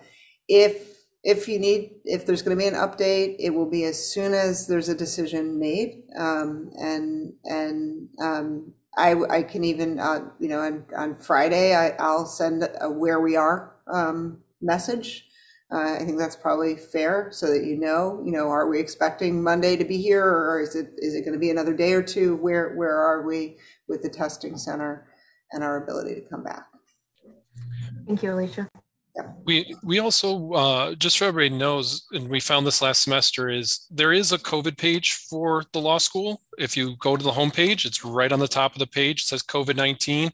if if you need, if there's going to be an update, it will be as soon as there's a decision made. Um, and and um, I I can even uh, you know on on Friday I, I'll send a where we are um, message. Uh, I think that's probably fair, so that you know, you know, are we expecting Monday to be here, or is it is it going to be another day or two? Where where are we? with the testing center and our ability to come back. Thank you, Alicia. We we also uh, just so everybody knows, and we found this last semester is there is a COVID page for the law school. If you go to the homepage, it's right on the top of the page. It says COVID nineteen,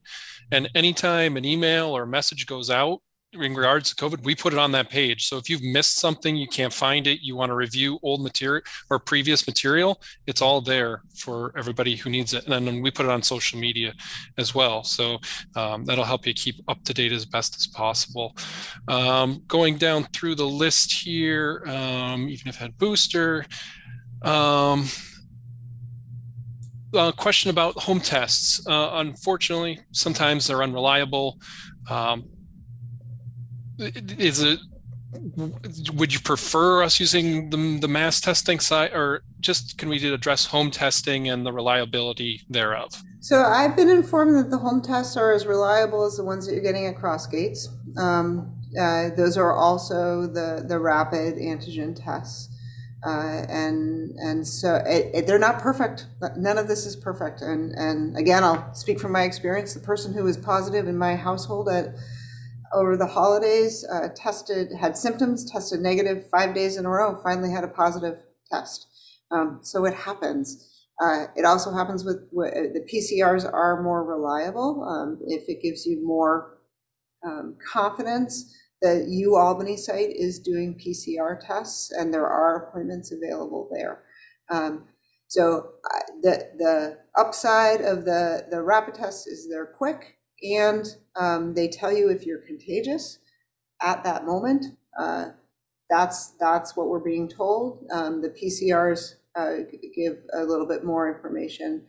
and anytime an email or message goes out, in regards to COVID, we put it on that page. So if you've missed something, you can't find it, you want to review old material or previous material, it's all there for everybody who needs it. And then we put it on social media as well. So um, that'll help you keep up to date as best as possible. Um, going down through the list here, um, even if I had booster. Uh, question about home tests. Uh, unfortunately, sometimes they're unreliable. Um, is it would you prefer us using the, the mass testing site or just can we address home testing and the reliability thereof? So i've been informed that the home tests are as reliable as the ones that you're getting at crossgates um, uh, those are also the the rapid antigen tests. Uh, and and so it, it, they're not perfect. None of this is perfect. And and again i'll speak from my experience. The person who was positive in my household at over the holidays, uh, tested, had symptoms, tested negative five days in a row, finally had a positive test. Um, so it happens. Uh, it also happens with, with, the PCRs are more reliable um, if it gives you more um, confidence. The U Albany site is doing PCR tests, and there are appointments available there. Um, so uh, the the upside of the the rapid test is they're quick and um, they tell you if you're contagious at that moment. Uh, that's that's what we're being told. Um, the PCRs uh, give a little bit more information,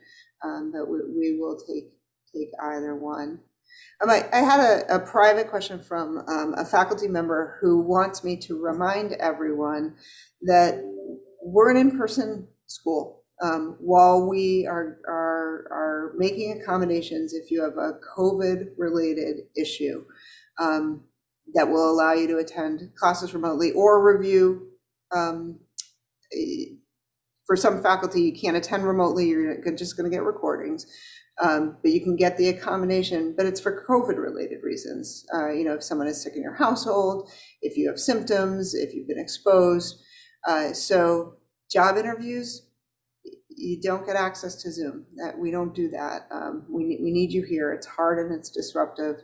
um, but we, we, will take take either one. Um, I, I, had a, a, private question from um, a faculty member who wants me to remind everyone that we're an in-person school um, while we are, are, are making accommodations if you have a COVID related issue um, that will allow you to attend classes remotely or review. Um, for some faculty, you can't attend remotely, you're just going to get recordings. Um, but you can get the accommodation, but it's for COVID related reasons. Uh, you know, if someone is sick in your household, if you have symptoms, if you've been exposed. Uh, so, job interviews, you don't get access to Zoom. That we don't do that. Um, we we need you here. It's hard and it's disruptive.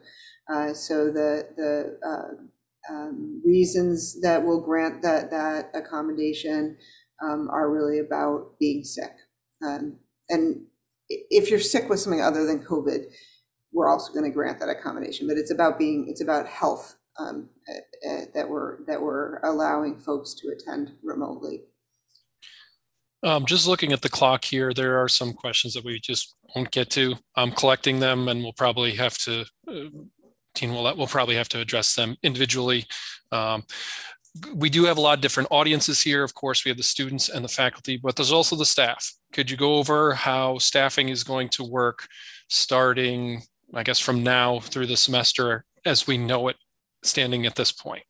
Uh, so the the uh, um, reasons that will grant that that accommodation um, are really about being sick. Um, and if you're sick with something other than COVID, we're also going to grant that accommodation. But it's about being it's about health um, uh, uh, that we're that we're allowing folks to attend remotely. Um, just looking at the clock here, there are some questions that we just won't get to. I'm collecting them, and we'll probably have to. Uh, will we'll probably have to address them individually. Um, we do have a lot of different audiences here. Of course, we have the students and the faculty, but there's also the staff. Could you go over how staffing is going to work starting, I guess, from now through the semester as we know it standing at this point?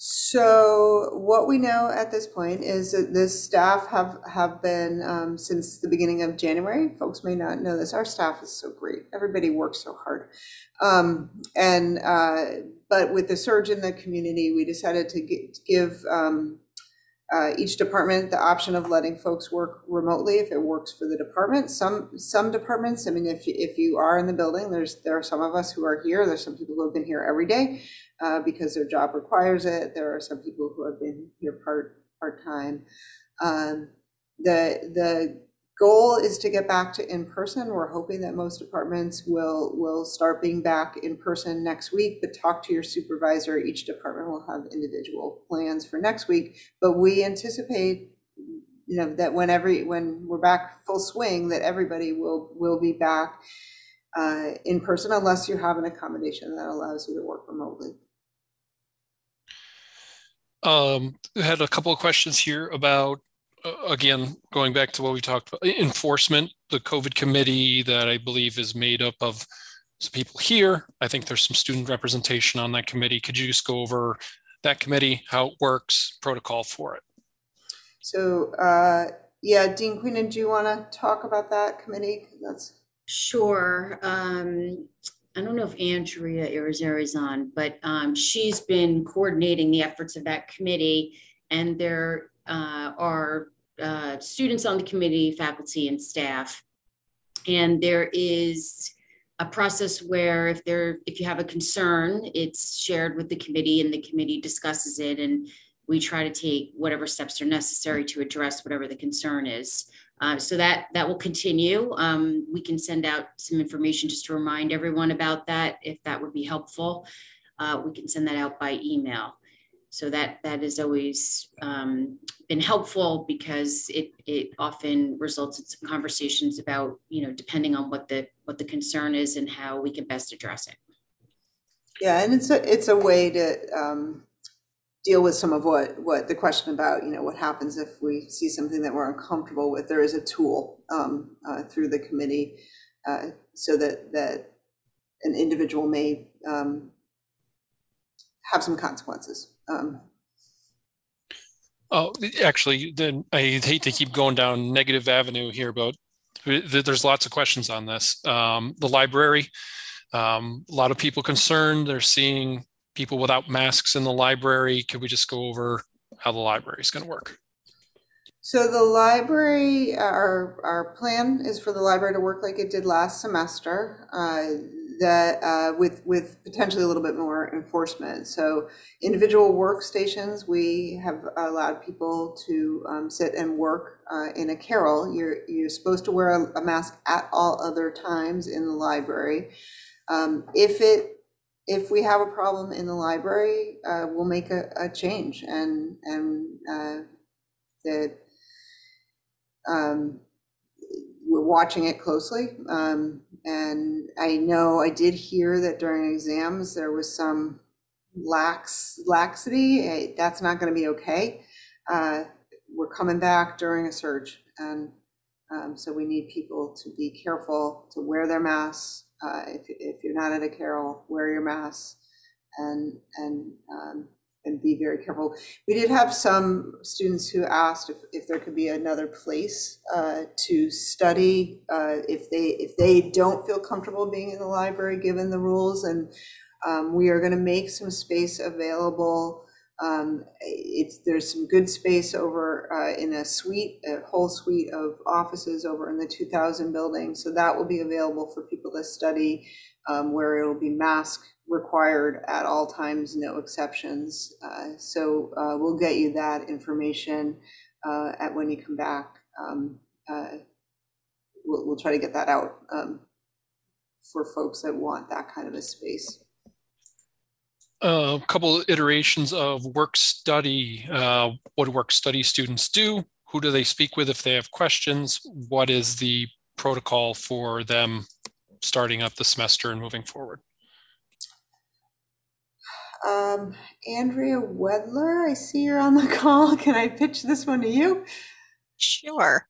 So what we know at this point is that the staff have have been um, since the beginning of January. Folks may not know this. Our staff is so great. Everybody works so hard, um, and uh, but with the surge in the community, we decided to get, give um, uh, each department the option of letting folks work remotely if it works for the department. Some some departments, I mean, if you, if you are in the building, there's there are some of us who are here. There's some people who have been here every day uh, because their job requires it. There are some people who have been here part part time. Um, the the goal is to get back to in person. We're hoping that most departments will will start being back in person next week. But talk to your supervisor. Each department will have individual plans for next week. But we anticipate you know that when every when we're back full swing that everybody will will be back uh, in person unless you have an accommodation that allows you to work remotely um, had a couple of questions here about, again, going back to what we talked about enforcement, the COVID committee that I believe is made up of some people here. I think there's some student representation on that committee. Could you just go over that committee, how it works, protocol for it? So, uh, yeah, Dean Queenan, do you want to talk about that committee? That's Sure. Um, I don't know if Andrea Irizarry is on, but um, she's been coordinating the efforts of that committee. And there uh, are uh, students on the committee, faculty and staff. And there is a process where if there, if you have a concern, it's shared with the committee and the committee discusses it and we try to take whatever steps are necessary to address whatever the concern is. Uh, so that that will continue. Um, we can send out some information just to remind everyone about that if that would be helpful. Uh, we can send that out by email. So that that has always um, been helpful because it it often results in some conversations about you know depending on what the what the concern is and how we can best address it. Yeah, and it's a it's a way to um, deal with some of what, what the question about, you know, what happens if we see something that we're uncomfortable with, there is a tool um, uh, through the committee uh, so that, that an individual may um, have some consequences. Um, Oh, actually, then I hate to keep going down negative avenue here, but there's lots of questions on this. Um, the library, um, a lot of people concerned. They're seeing people without masks in the library. Could we just go over how the library is going to work? So the library, our, our plan is for the library to work like it did last semester, uh, that uh, with with potentially a little bit more enforcement. So individual workstations, we have allowed people to um, sit and work uh, in a carrel. You're you're supposed to wear a, a, mask at all other times in the library. Um, if it if we have a problem in the library, uh, we'll make a, a change and, and, uh, that, um, we're watching it closely. Um, and I know I did hear that during exams, there was some lax, laxity. Eh, That's not gonna be okay. Uh, we're coming back during a surge and, um, so we need people to be careful, to wear their masks, uh, if, if you're not at a carrel, wear your mask and, and, um, and be very careful. We did have some students who asked if, if there could be another place uh, to study uh, if they if they don't feel comfortable being in the library given the rules. And um, we are going to make some space available um, it's, there's some good space over uh, in a suite, a whole suite of offices over in the 2000 building. So that will be available for people to study um, where it'll be mask required at all times, no exceptions. Uh, so uh, we'll get you that information uh, at when you come back. Um, uh, we'll, we'll try to get that out um, for folks that want that kind of a space a couple iterations of work study. Uh, what do work study students do? Who do they speak with if they have questions? What is the protocol for them starting up the semester and moving forward? Um, Andrea Wedler, I see you're on the call. Can I pitch this one to you? Sure.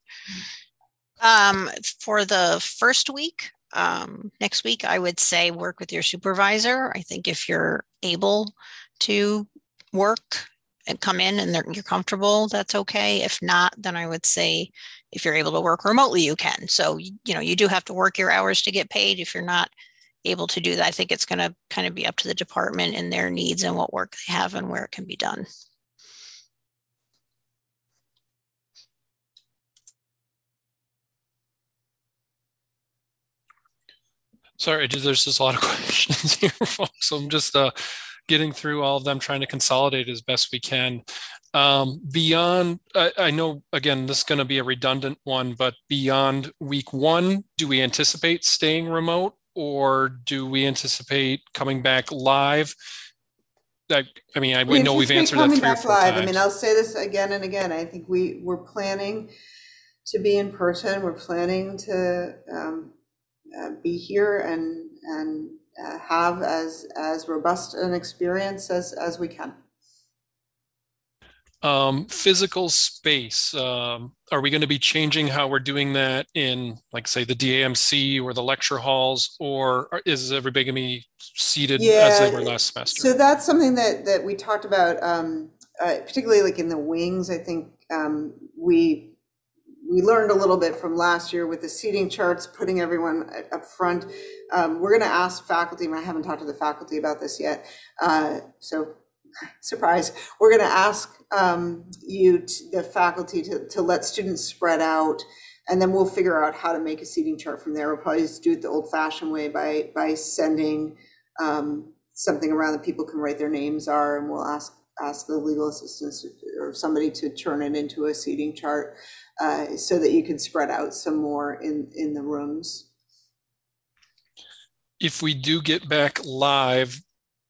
Um, for the first week, um, next week, I would say work with your supervisor. I think if you're able to work and come in and you're comfortable, that's okay. If not, then I would say if you're able to work remotely, you can. So, you know, you do have to work your hours to get paid. If you're not able to do that, I think it's going to kind of be up to the department and their needs and what work they have and where it can be done. Sorry, there's just a lot of questions here, folks. So I'm just uh, getting through all of them, trying to consolidate as best we can. Um, beyond, I, I know, again, this is going to be a redundant one, but beyond week one, do we anticipate staying remote or do we anticipate coming back live? I, I mean, I we know we've answered that three back or four live. times. I mean, I'll say this again and again. I think we, we're planning to be in person. We're planning to um, uh, be here and and uh, have as as robust an experience as as we can. Um, physical space. Um, are we going to be changing how we're doing that in, like, say, the DAMC or the lecture halls, or is everybody going to be seated yeah, as they were last semester? So that's something that that we talked about, um, uh, particularly like in the wings. I think um, we we learned a little bit from last year with the seating charts, putting everyone up front. Um, we're going to ask faculty, and I haven't talked to the faculty about this yet, uh, so surprise, we're going to ask um, you, the faculty, to, to let students spread out, and then we'll figure out how to make a seating chart from there. We'll probably just do it the old-fashioned way by by sending um, something around that people can write their names are, and we'll ask ask the legal assistants or somebody to turn it into a seating chart uh, so that you can spread out some more in, in the rooms. If we do get back live,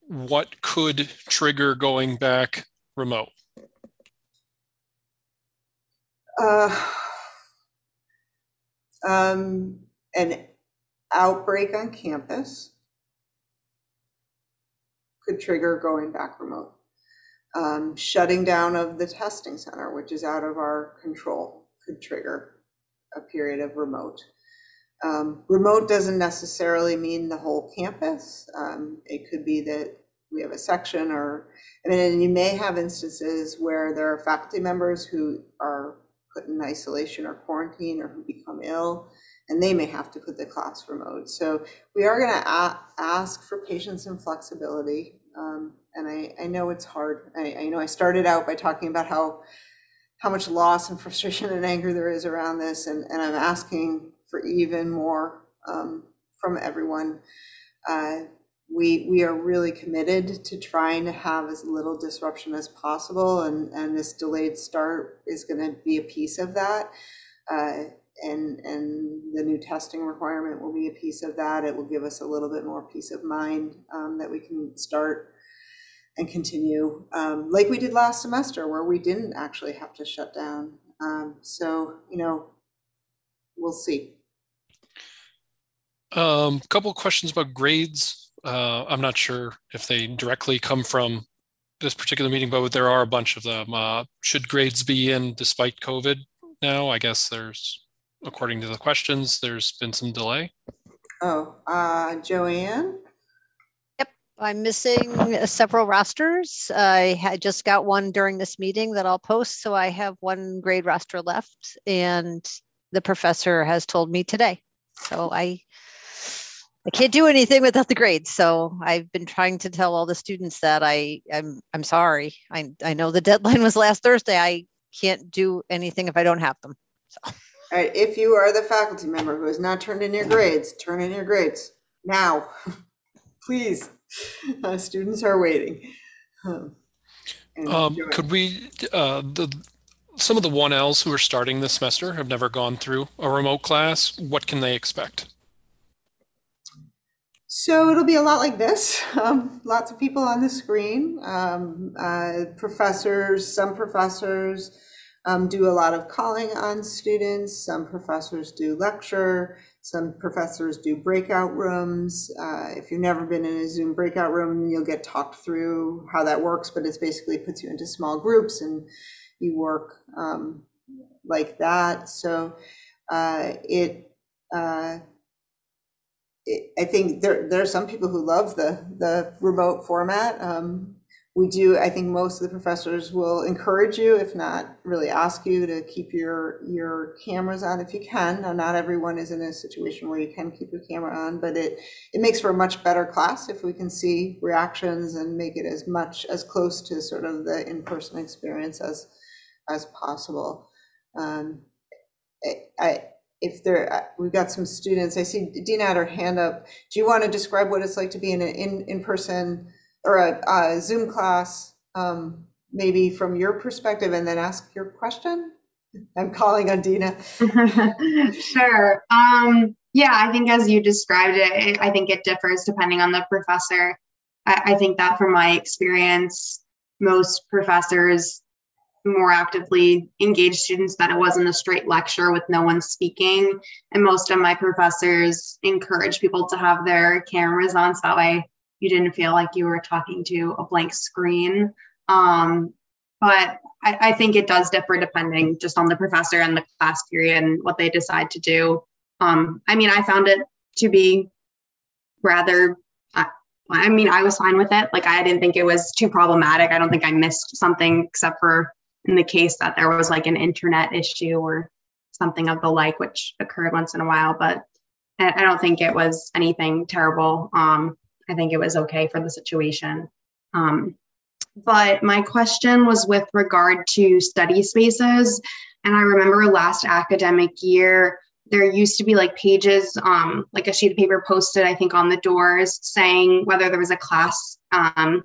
what could trigger going back remote? Uh, um, an outbreak on campus could trigger going back remote um, shutting down of the testing center, which is out of our control, could trigger a period of remote. Um, remote doesn't necessarily mean the whole campus. Um, it could be that we have a section or, I mean, and you may have instances where there are faculty members who are put in isolation or quarantine or who become ill, and they may have to put the class remote. So we are going to ask for patience and flexibility. Um, and I, I know it's hard. I, I know I started out by talking about how how much loss and frustration and anger there is around this, and, and I'm asking for even more um, from everyone. Uh, we we are really committed to trying to have as little disruption as possible, and and this delayed start is going to be a piece of that. Uh, and and the new testing requirement will be a piece of that. It will give us a little bit more peace of mind um, that we can start and continue um, like we did last semester where we didn't actually have to shut down. Um, so, you know, we'll see. A um, couple of questions about grades. Uh, I'm not sure if they directly come from this particular meeting, but there are a bunch of them. Uh, should grades be in despite COVID now? I guess there's, according to the questions, there's been some delay. Oh, uh, Joanne? Yep, I'm missing several rosters. I had just got one during this meeting that I'll post. So I have one grade roster left and the professor has told me today. So I I can't do anything without the grades. So I've been trying to tell all the students that I I'm I'm sorry. I I know the deadline was last Thursday. I can't do anything if I don't have them. So all right, if you are the faculty member who has not turned in your grades, turn in your grades now. Please. Uh, students are waiting. Um, um, could we, uh, the, some of the 1Ls who are starting this semester have never gone through a remote class. What can they expect? So it'll be a lot like this. Um, lots of people on the screen. Um, uh, professors, some professors um, do a lot of calling on students. Some professors do lecture. Some professors do breakout rooms. Uh, if you've never been in a Zoom breakout room, you'll get talked through how that works, but it's basically puts you into small groups and you work um, like that. So uh, it, uh, it, I think there, there are some people who love the, the remote format. Um, we do, I think most of the professors will encourage you, if not really ask you to keep your, your cameras on if you can. Now, not everyone is in a situation where you can keep your camera on, but it, it makes for a much better class if we can see reactions and make it as much, as close to sort of the in-person experience as, as possible. Um, I, I if there, we've got some students, I see Dina had her hand up. Do you want to describe what it's like to be in an in, in-person or a, a Zoom class, um, maybe from your perspective, and then ask your question? I'm calling on Dina. sure. Um, yeah, I think as you described it, I think it differs depending on the professor. I, I think that from my experience, most professors more actively engage students that it wasn't a straight lecture with no one speaking. And most of my professors encourage people to have their cameras on so that way you didn't feel like you were talking to a blank screen. Um, but I, I, think it does differ depending just on the professor and the class period and what they decide to do. Um, I mean, I found it to be rather, I, I mean, I was fine with it. Like, I didn't think it was too problematic. I don't think I missed something except for in the case that there was like an internet issue or something of the like, which occurred once in a while, but I don't think it was anything terrible. Um, I think it was okay for the situation. Um, but my question was with regard to study spaces. And I remember last academic year, there used to be like pages, um, like a sheet of paper posted, I think, on the doors saying whether there was a class um,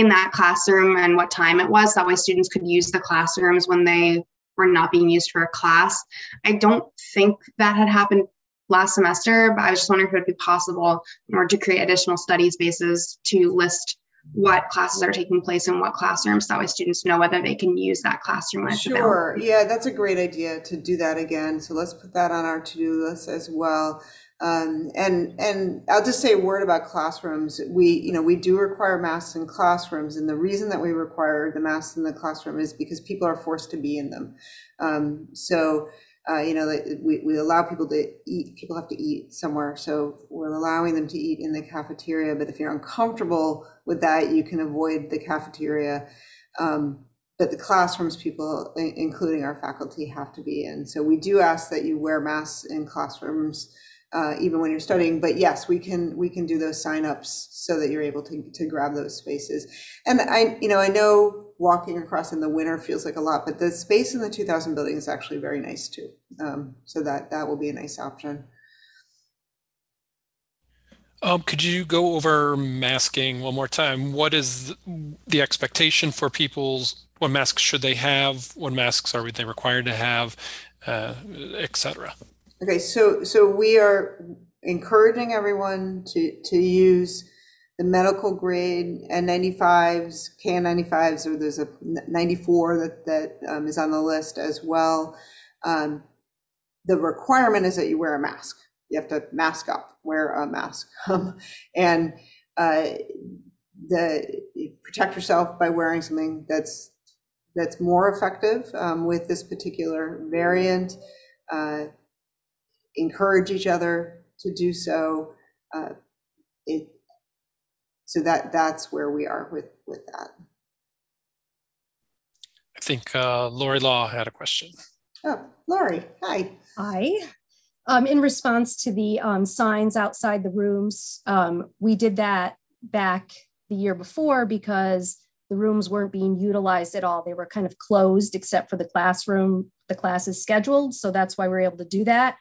in that classroom and what time it was. That way, students could use the classrooms when they were not being used for a class. I don't think that had happened last semester, but I was just wondering if it would be possible in order to create additional study spaces to list what classes are taking place in what classrooms. That way students know whether they can use that classroom when. Sure, yeah, that's a great idea to do that again. So let's put that on our to-do list as well. Um, and and I'll just say a word about classrooms. We you know we do require masks in classrooms, and the reason that we require the masks in the classroom is because people are forced to be in them. Um, so uh, you know, we, we allow people to eat, people have to eat somewhere. So we're allowing them to eat in the cafeteria. But if you're uncomfortable with that, you can avoid the cafeteria. Um, but the classrooms, people, including our faculty, have to be in. So we do ask that you wear masks in classrooms, uh, even when you're studying. But yes, we can we can do those signups so that you're able to to grab those spaces. And I, you know, I know walking across in the winter feels like a lot, but the space in the 2000 building is actually very nice too. Um, so that that will be a nice option. Um, could you go over masking one more time? What is the expectation for people's, what masks should they have? What masks are they required to have, uh, et cetera? Okay, so so we are encouraging everyone to to use the medical grade N95s, KN95s, or there's a 94 that that um, is on the list as well. Um, the requirement is that you wear a mask. You have to mask up, wear a mask, um, and uh, the protect yourself by wearing something that's that's more effective um, with this particular variant. Uh, encourage each other to do so. Uh, it, so that that's where we are with with that. I think uh, Lori Law had a question. Oh, Lori, hi. Hi. Um, in response to the um, signs outside the rooms, um, we did that back the year before because the rooms weren't being utilized at all. They were kind of closed except for the classroom, the classes scheduled. So that's why we are able to do that.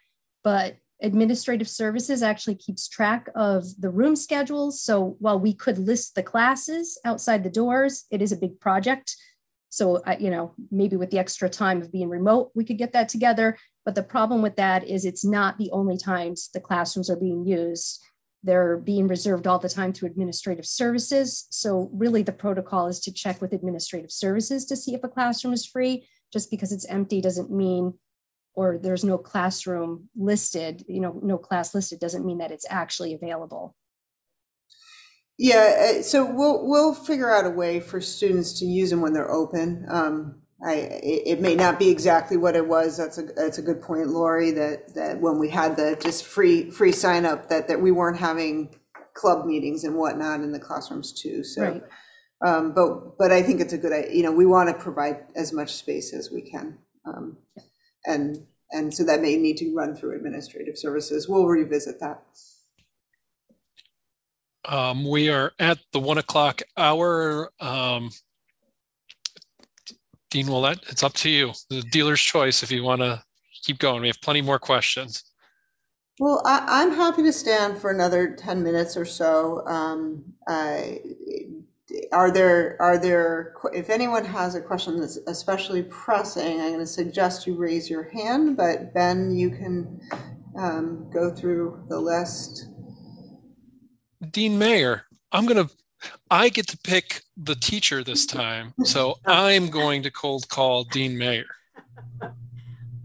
But administrative services actually keeps track of the room schedules. So while we could list the classes outside the doors, it is a big project. So, uh, you know, maybe with the extra time of being remote, we could get that together. But the problem with that is it's not the only times the classrooms are being used. They're being reserved all the time through administrative services. So, really, the protocol is to check with administrative services to see if a classroom is free. Just because it's empty doesn't mean, or there's no classroom listed, you know, no class listed doesn't mean that it's actually available. Yeah, uh, so we'll we'll figure out a way for students to use them when they're open. Um, I it, it may not be exactly what it was. That's a that's a good point, Lori. That that when we had the just free free sign up, that that we weren't having club meetings and whatnot in the classrooms too. So, Right. um, but but I think it's a good. i- You know, we want to provide as much space as we can, um, and and so that may need to run through administrative services. We'll revisit that. Um, we are at the one o'clock hour. Um, Dean Ouellette, it's up to you. The dealer's choice if you want to keep going. We have plenty more questions. Well, I, I'm happy to stand for another 10 minutes or so. Um, I- Are there, are there, if anyone has a question that's especially pressing, I'm going to suggest you raise your hand, but Ben, you can um, go through the list. Dean Mayer, I'm going to, I get to pick the teacher this time. So I'm going to cold call Dean Mayer.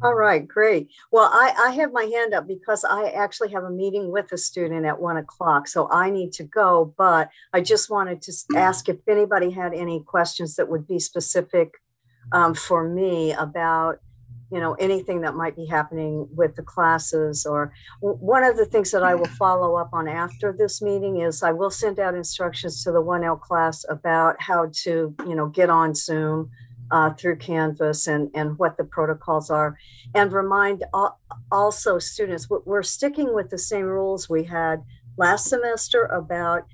All right, great. Well, I, I have my hand up because I actually have a meeting with a student at one o'clock, so I need to go. But I just wanted to ask if anybody had any questions that would be specific um, for me about, you know, anything that might be happening with the classes. Or one of the things that I will follow up on after this meeting is I will send out instructions to the 1L class about how to, you know, get on Zoom uh, through Canvas and, and what the protocols are. And remind also students, we're sticking with the same rules we had last semester about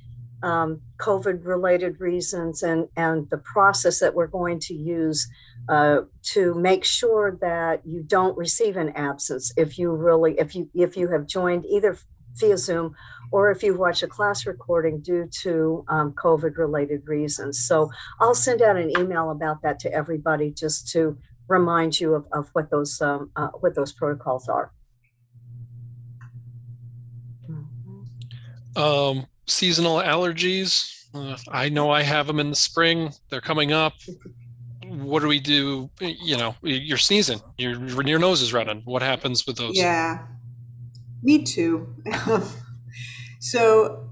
um, COVID related reasons and, and the process that we're going to use uh, to make sure that you don't receive an absence if you really if you if you have joined either via Zoom or if you watch a class recording due to um, COVID related reasons. So I'll send out an email about that to everybody just to remind you of, of what those um, uh, what those protocols are. Um, seasonal allergies. Uh, I know I have them in the spring. They're coming up. What do we do? You know, you're sneezing. Your your nose is running. What happens with those? Yeah, me too. so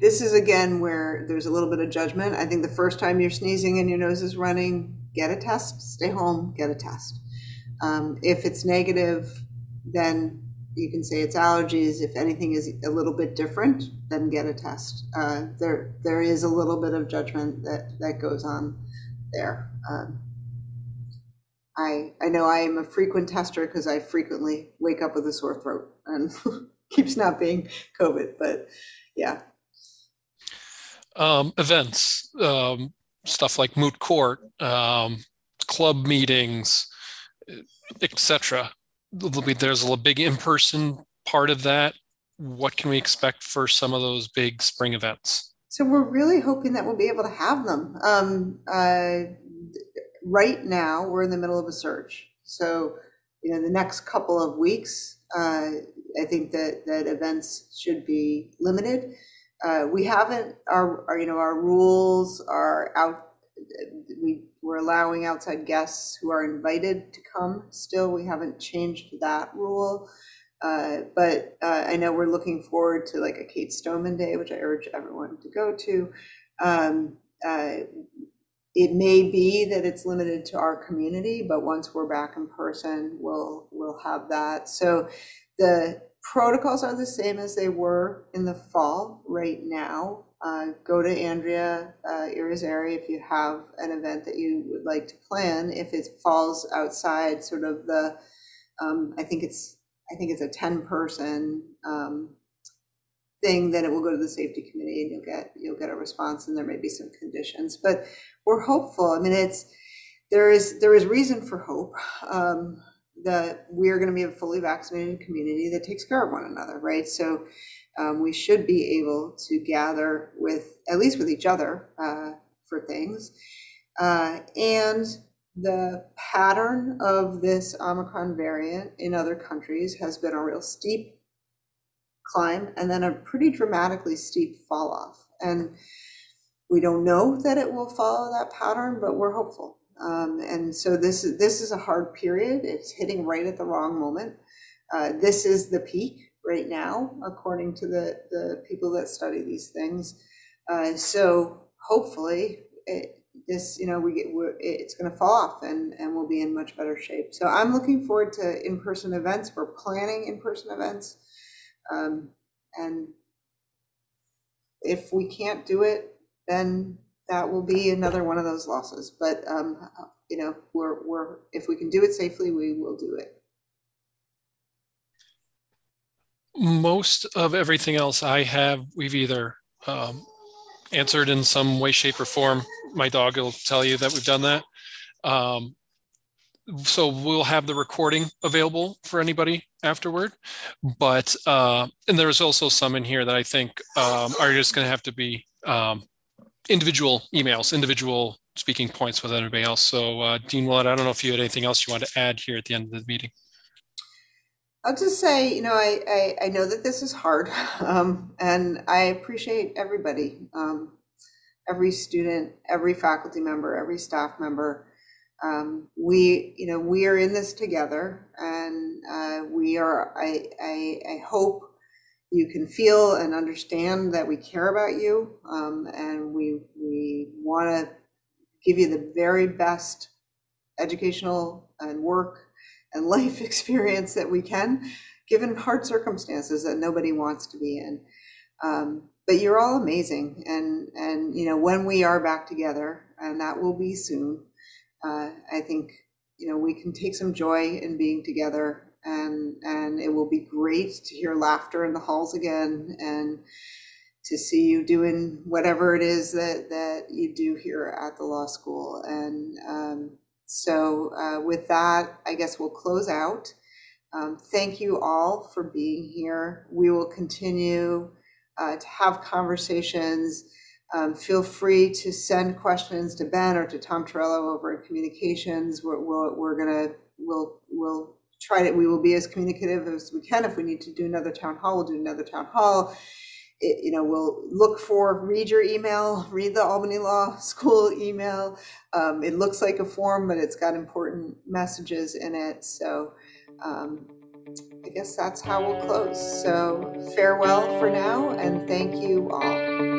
this is again where there's a little bit of judgment. I think the first time you're sneezing and your nose is running, get a test. Stay home. Get a test. Um, if it's negative, then you can say it's allergies. If anything is a little bit different, then get a test. Uh, there, there is a little bit of judgment that that goes on there. Um, I I know I am a frequent tester because I frequently wake up with a sore throat and keeps not being COVID, but yeah. Um, events, um, stuff like moot court, um, club meetings, etc there's a big in-person part of that. What can we expect for some of those big spring events? So we're really hoping that we'll be able to have them. Um, uh, right now, we're in the middle of a search. So, you know, the next couple of weeks, uh, I think that that events should be limited. Uh, we haven't our, our, you know our rules are out we, we're allowing outside guests who are invited to come still. We haven't changed that rule. Uh, but uh, I know we're looking forward to like a Kate Stoneman Day, which I urge everyone to go to. Um, uh, it may be that it's limited to our community, but once we're back in person, we'll we'll have that. So the protocols are the same as they were in the fall right now. Uh, go to Andrea uh, Irizarry if you have an event that you would like to plan. If it falls outside sort of the, um, I think it's, I think it's a 10 person um, thing, then it will go to the safety committee and you'll get, you'll get a response and there may be some conditions, but we're hopeful. I mean, it's, there is, there is reason for hope. Um, that we are going to be a fully vaccinated community that takes care of one another, right? So um, we should be able to gather with, at least with each other, uh, for things. Uh, and the pattern of this Omicron variant in other countries has been a real steep climb and then a pretty dramatically steep fall off. And we don't know that it will follow that pattern, but we're hopeful. Um, and so this is this is a hard period. It's hitting right at the wrong moment. Uh, this is the peak right now, according to the the people that study these things. Uh, so hopefully, it, this you know we get it's going to fall off and and we'll be in much better shape. So I'm looking forward to in person events. We're planning in person events, um, and if we can't do it, then that will be another one of those losses. But um, you know, we're we're if we can do it safely, we will do it. Most of everything else I have, we've either um, answered in some way, shape, or form. My dog will tell you that we've done that. Um, so we'll have the recording available for anybody afterward. But uh, and there's also some in here that I think um, are just going to have to be um, individual emails, individual speaking points with anybody else. So, uh, Dean Ouellette, I don't know if you had anything else you want to add here at the end of the meeting. I'll just say, you know, I, I, I know that this is hard, um, and I appreciate everybody, um, every student, every faculty member, every staff member. Um, we, you know, we are in this together, and uh, we are. I, I, I hope you can feel and understand that we care about you um, and we we want to give you the very best educational and work and life experience that we can given hard circumstances that nobody wants to be in um, but you're all amazing and and you know when we are back together and that will be soon uh, I think, you know, we can take some joy in being together and, and it will be great to hear laughter in the halls again and to see you doing whatever it is that, that you do here at the law school. And um, so uh, with that, I guess we'll close out. Um, thank you all for being here. We will continue uh, to have conversations. Um, feel free to send questions to Ben or to Tom Torello over in communications. We're, we're, we're gonna, we'll, we'll try to, we will be as communicative as we can. If we need to do another town hall, we'll do another town hall. It, you know, we'll look for, read your email, read the Albany Law School email. Um, it looks like a form, but it's got important messages in it. So um, I guess that's how we'll close. So farewell for now, and thank you all.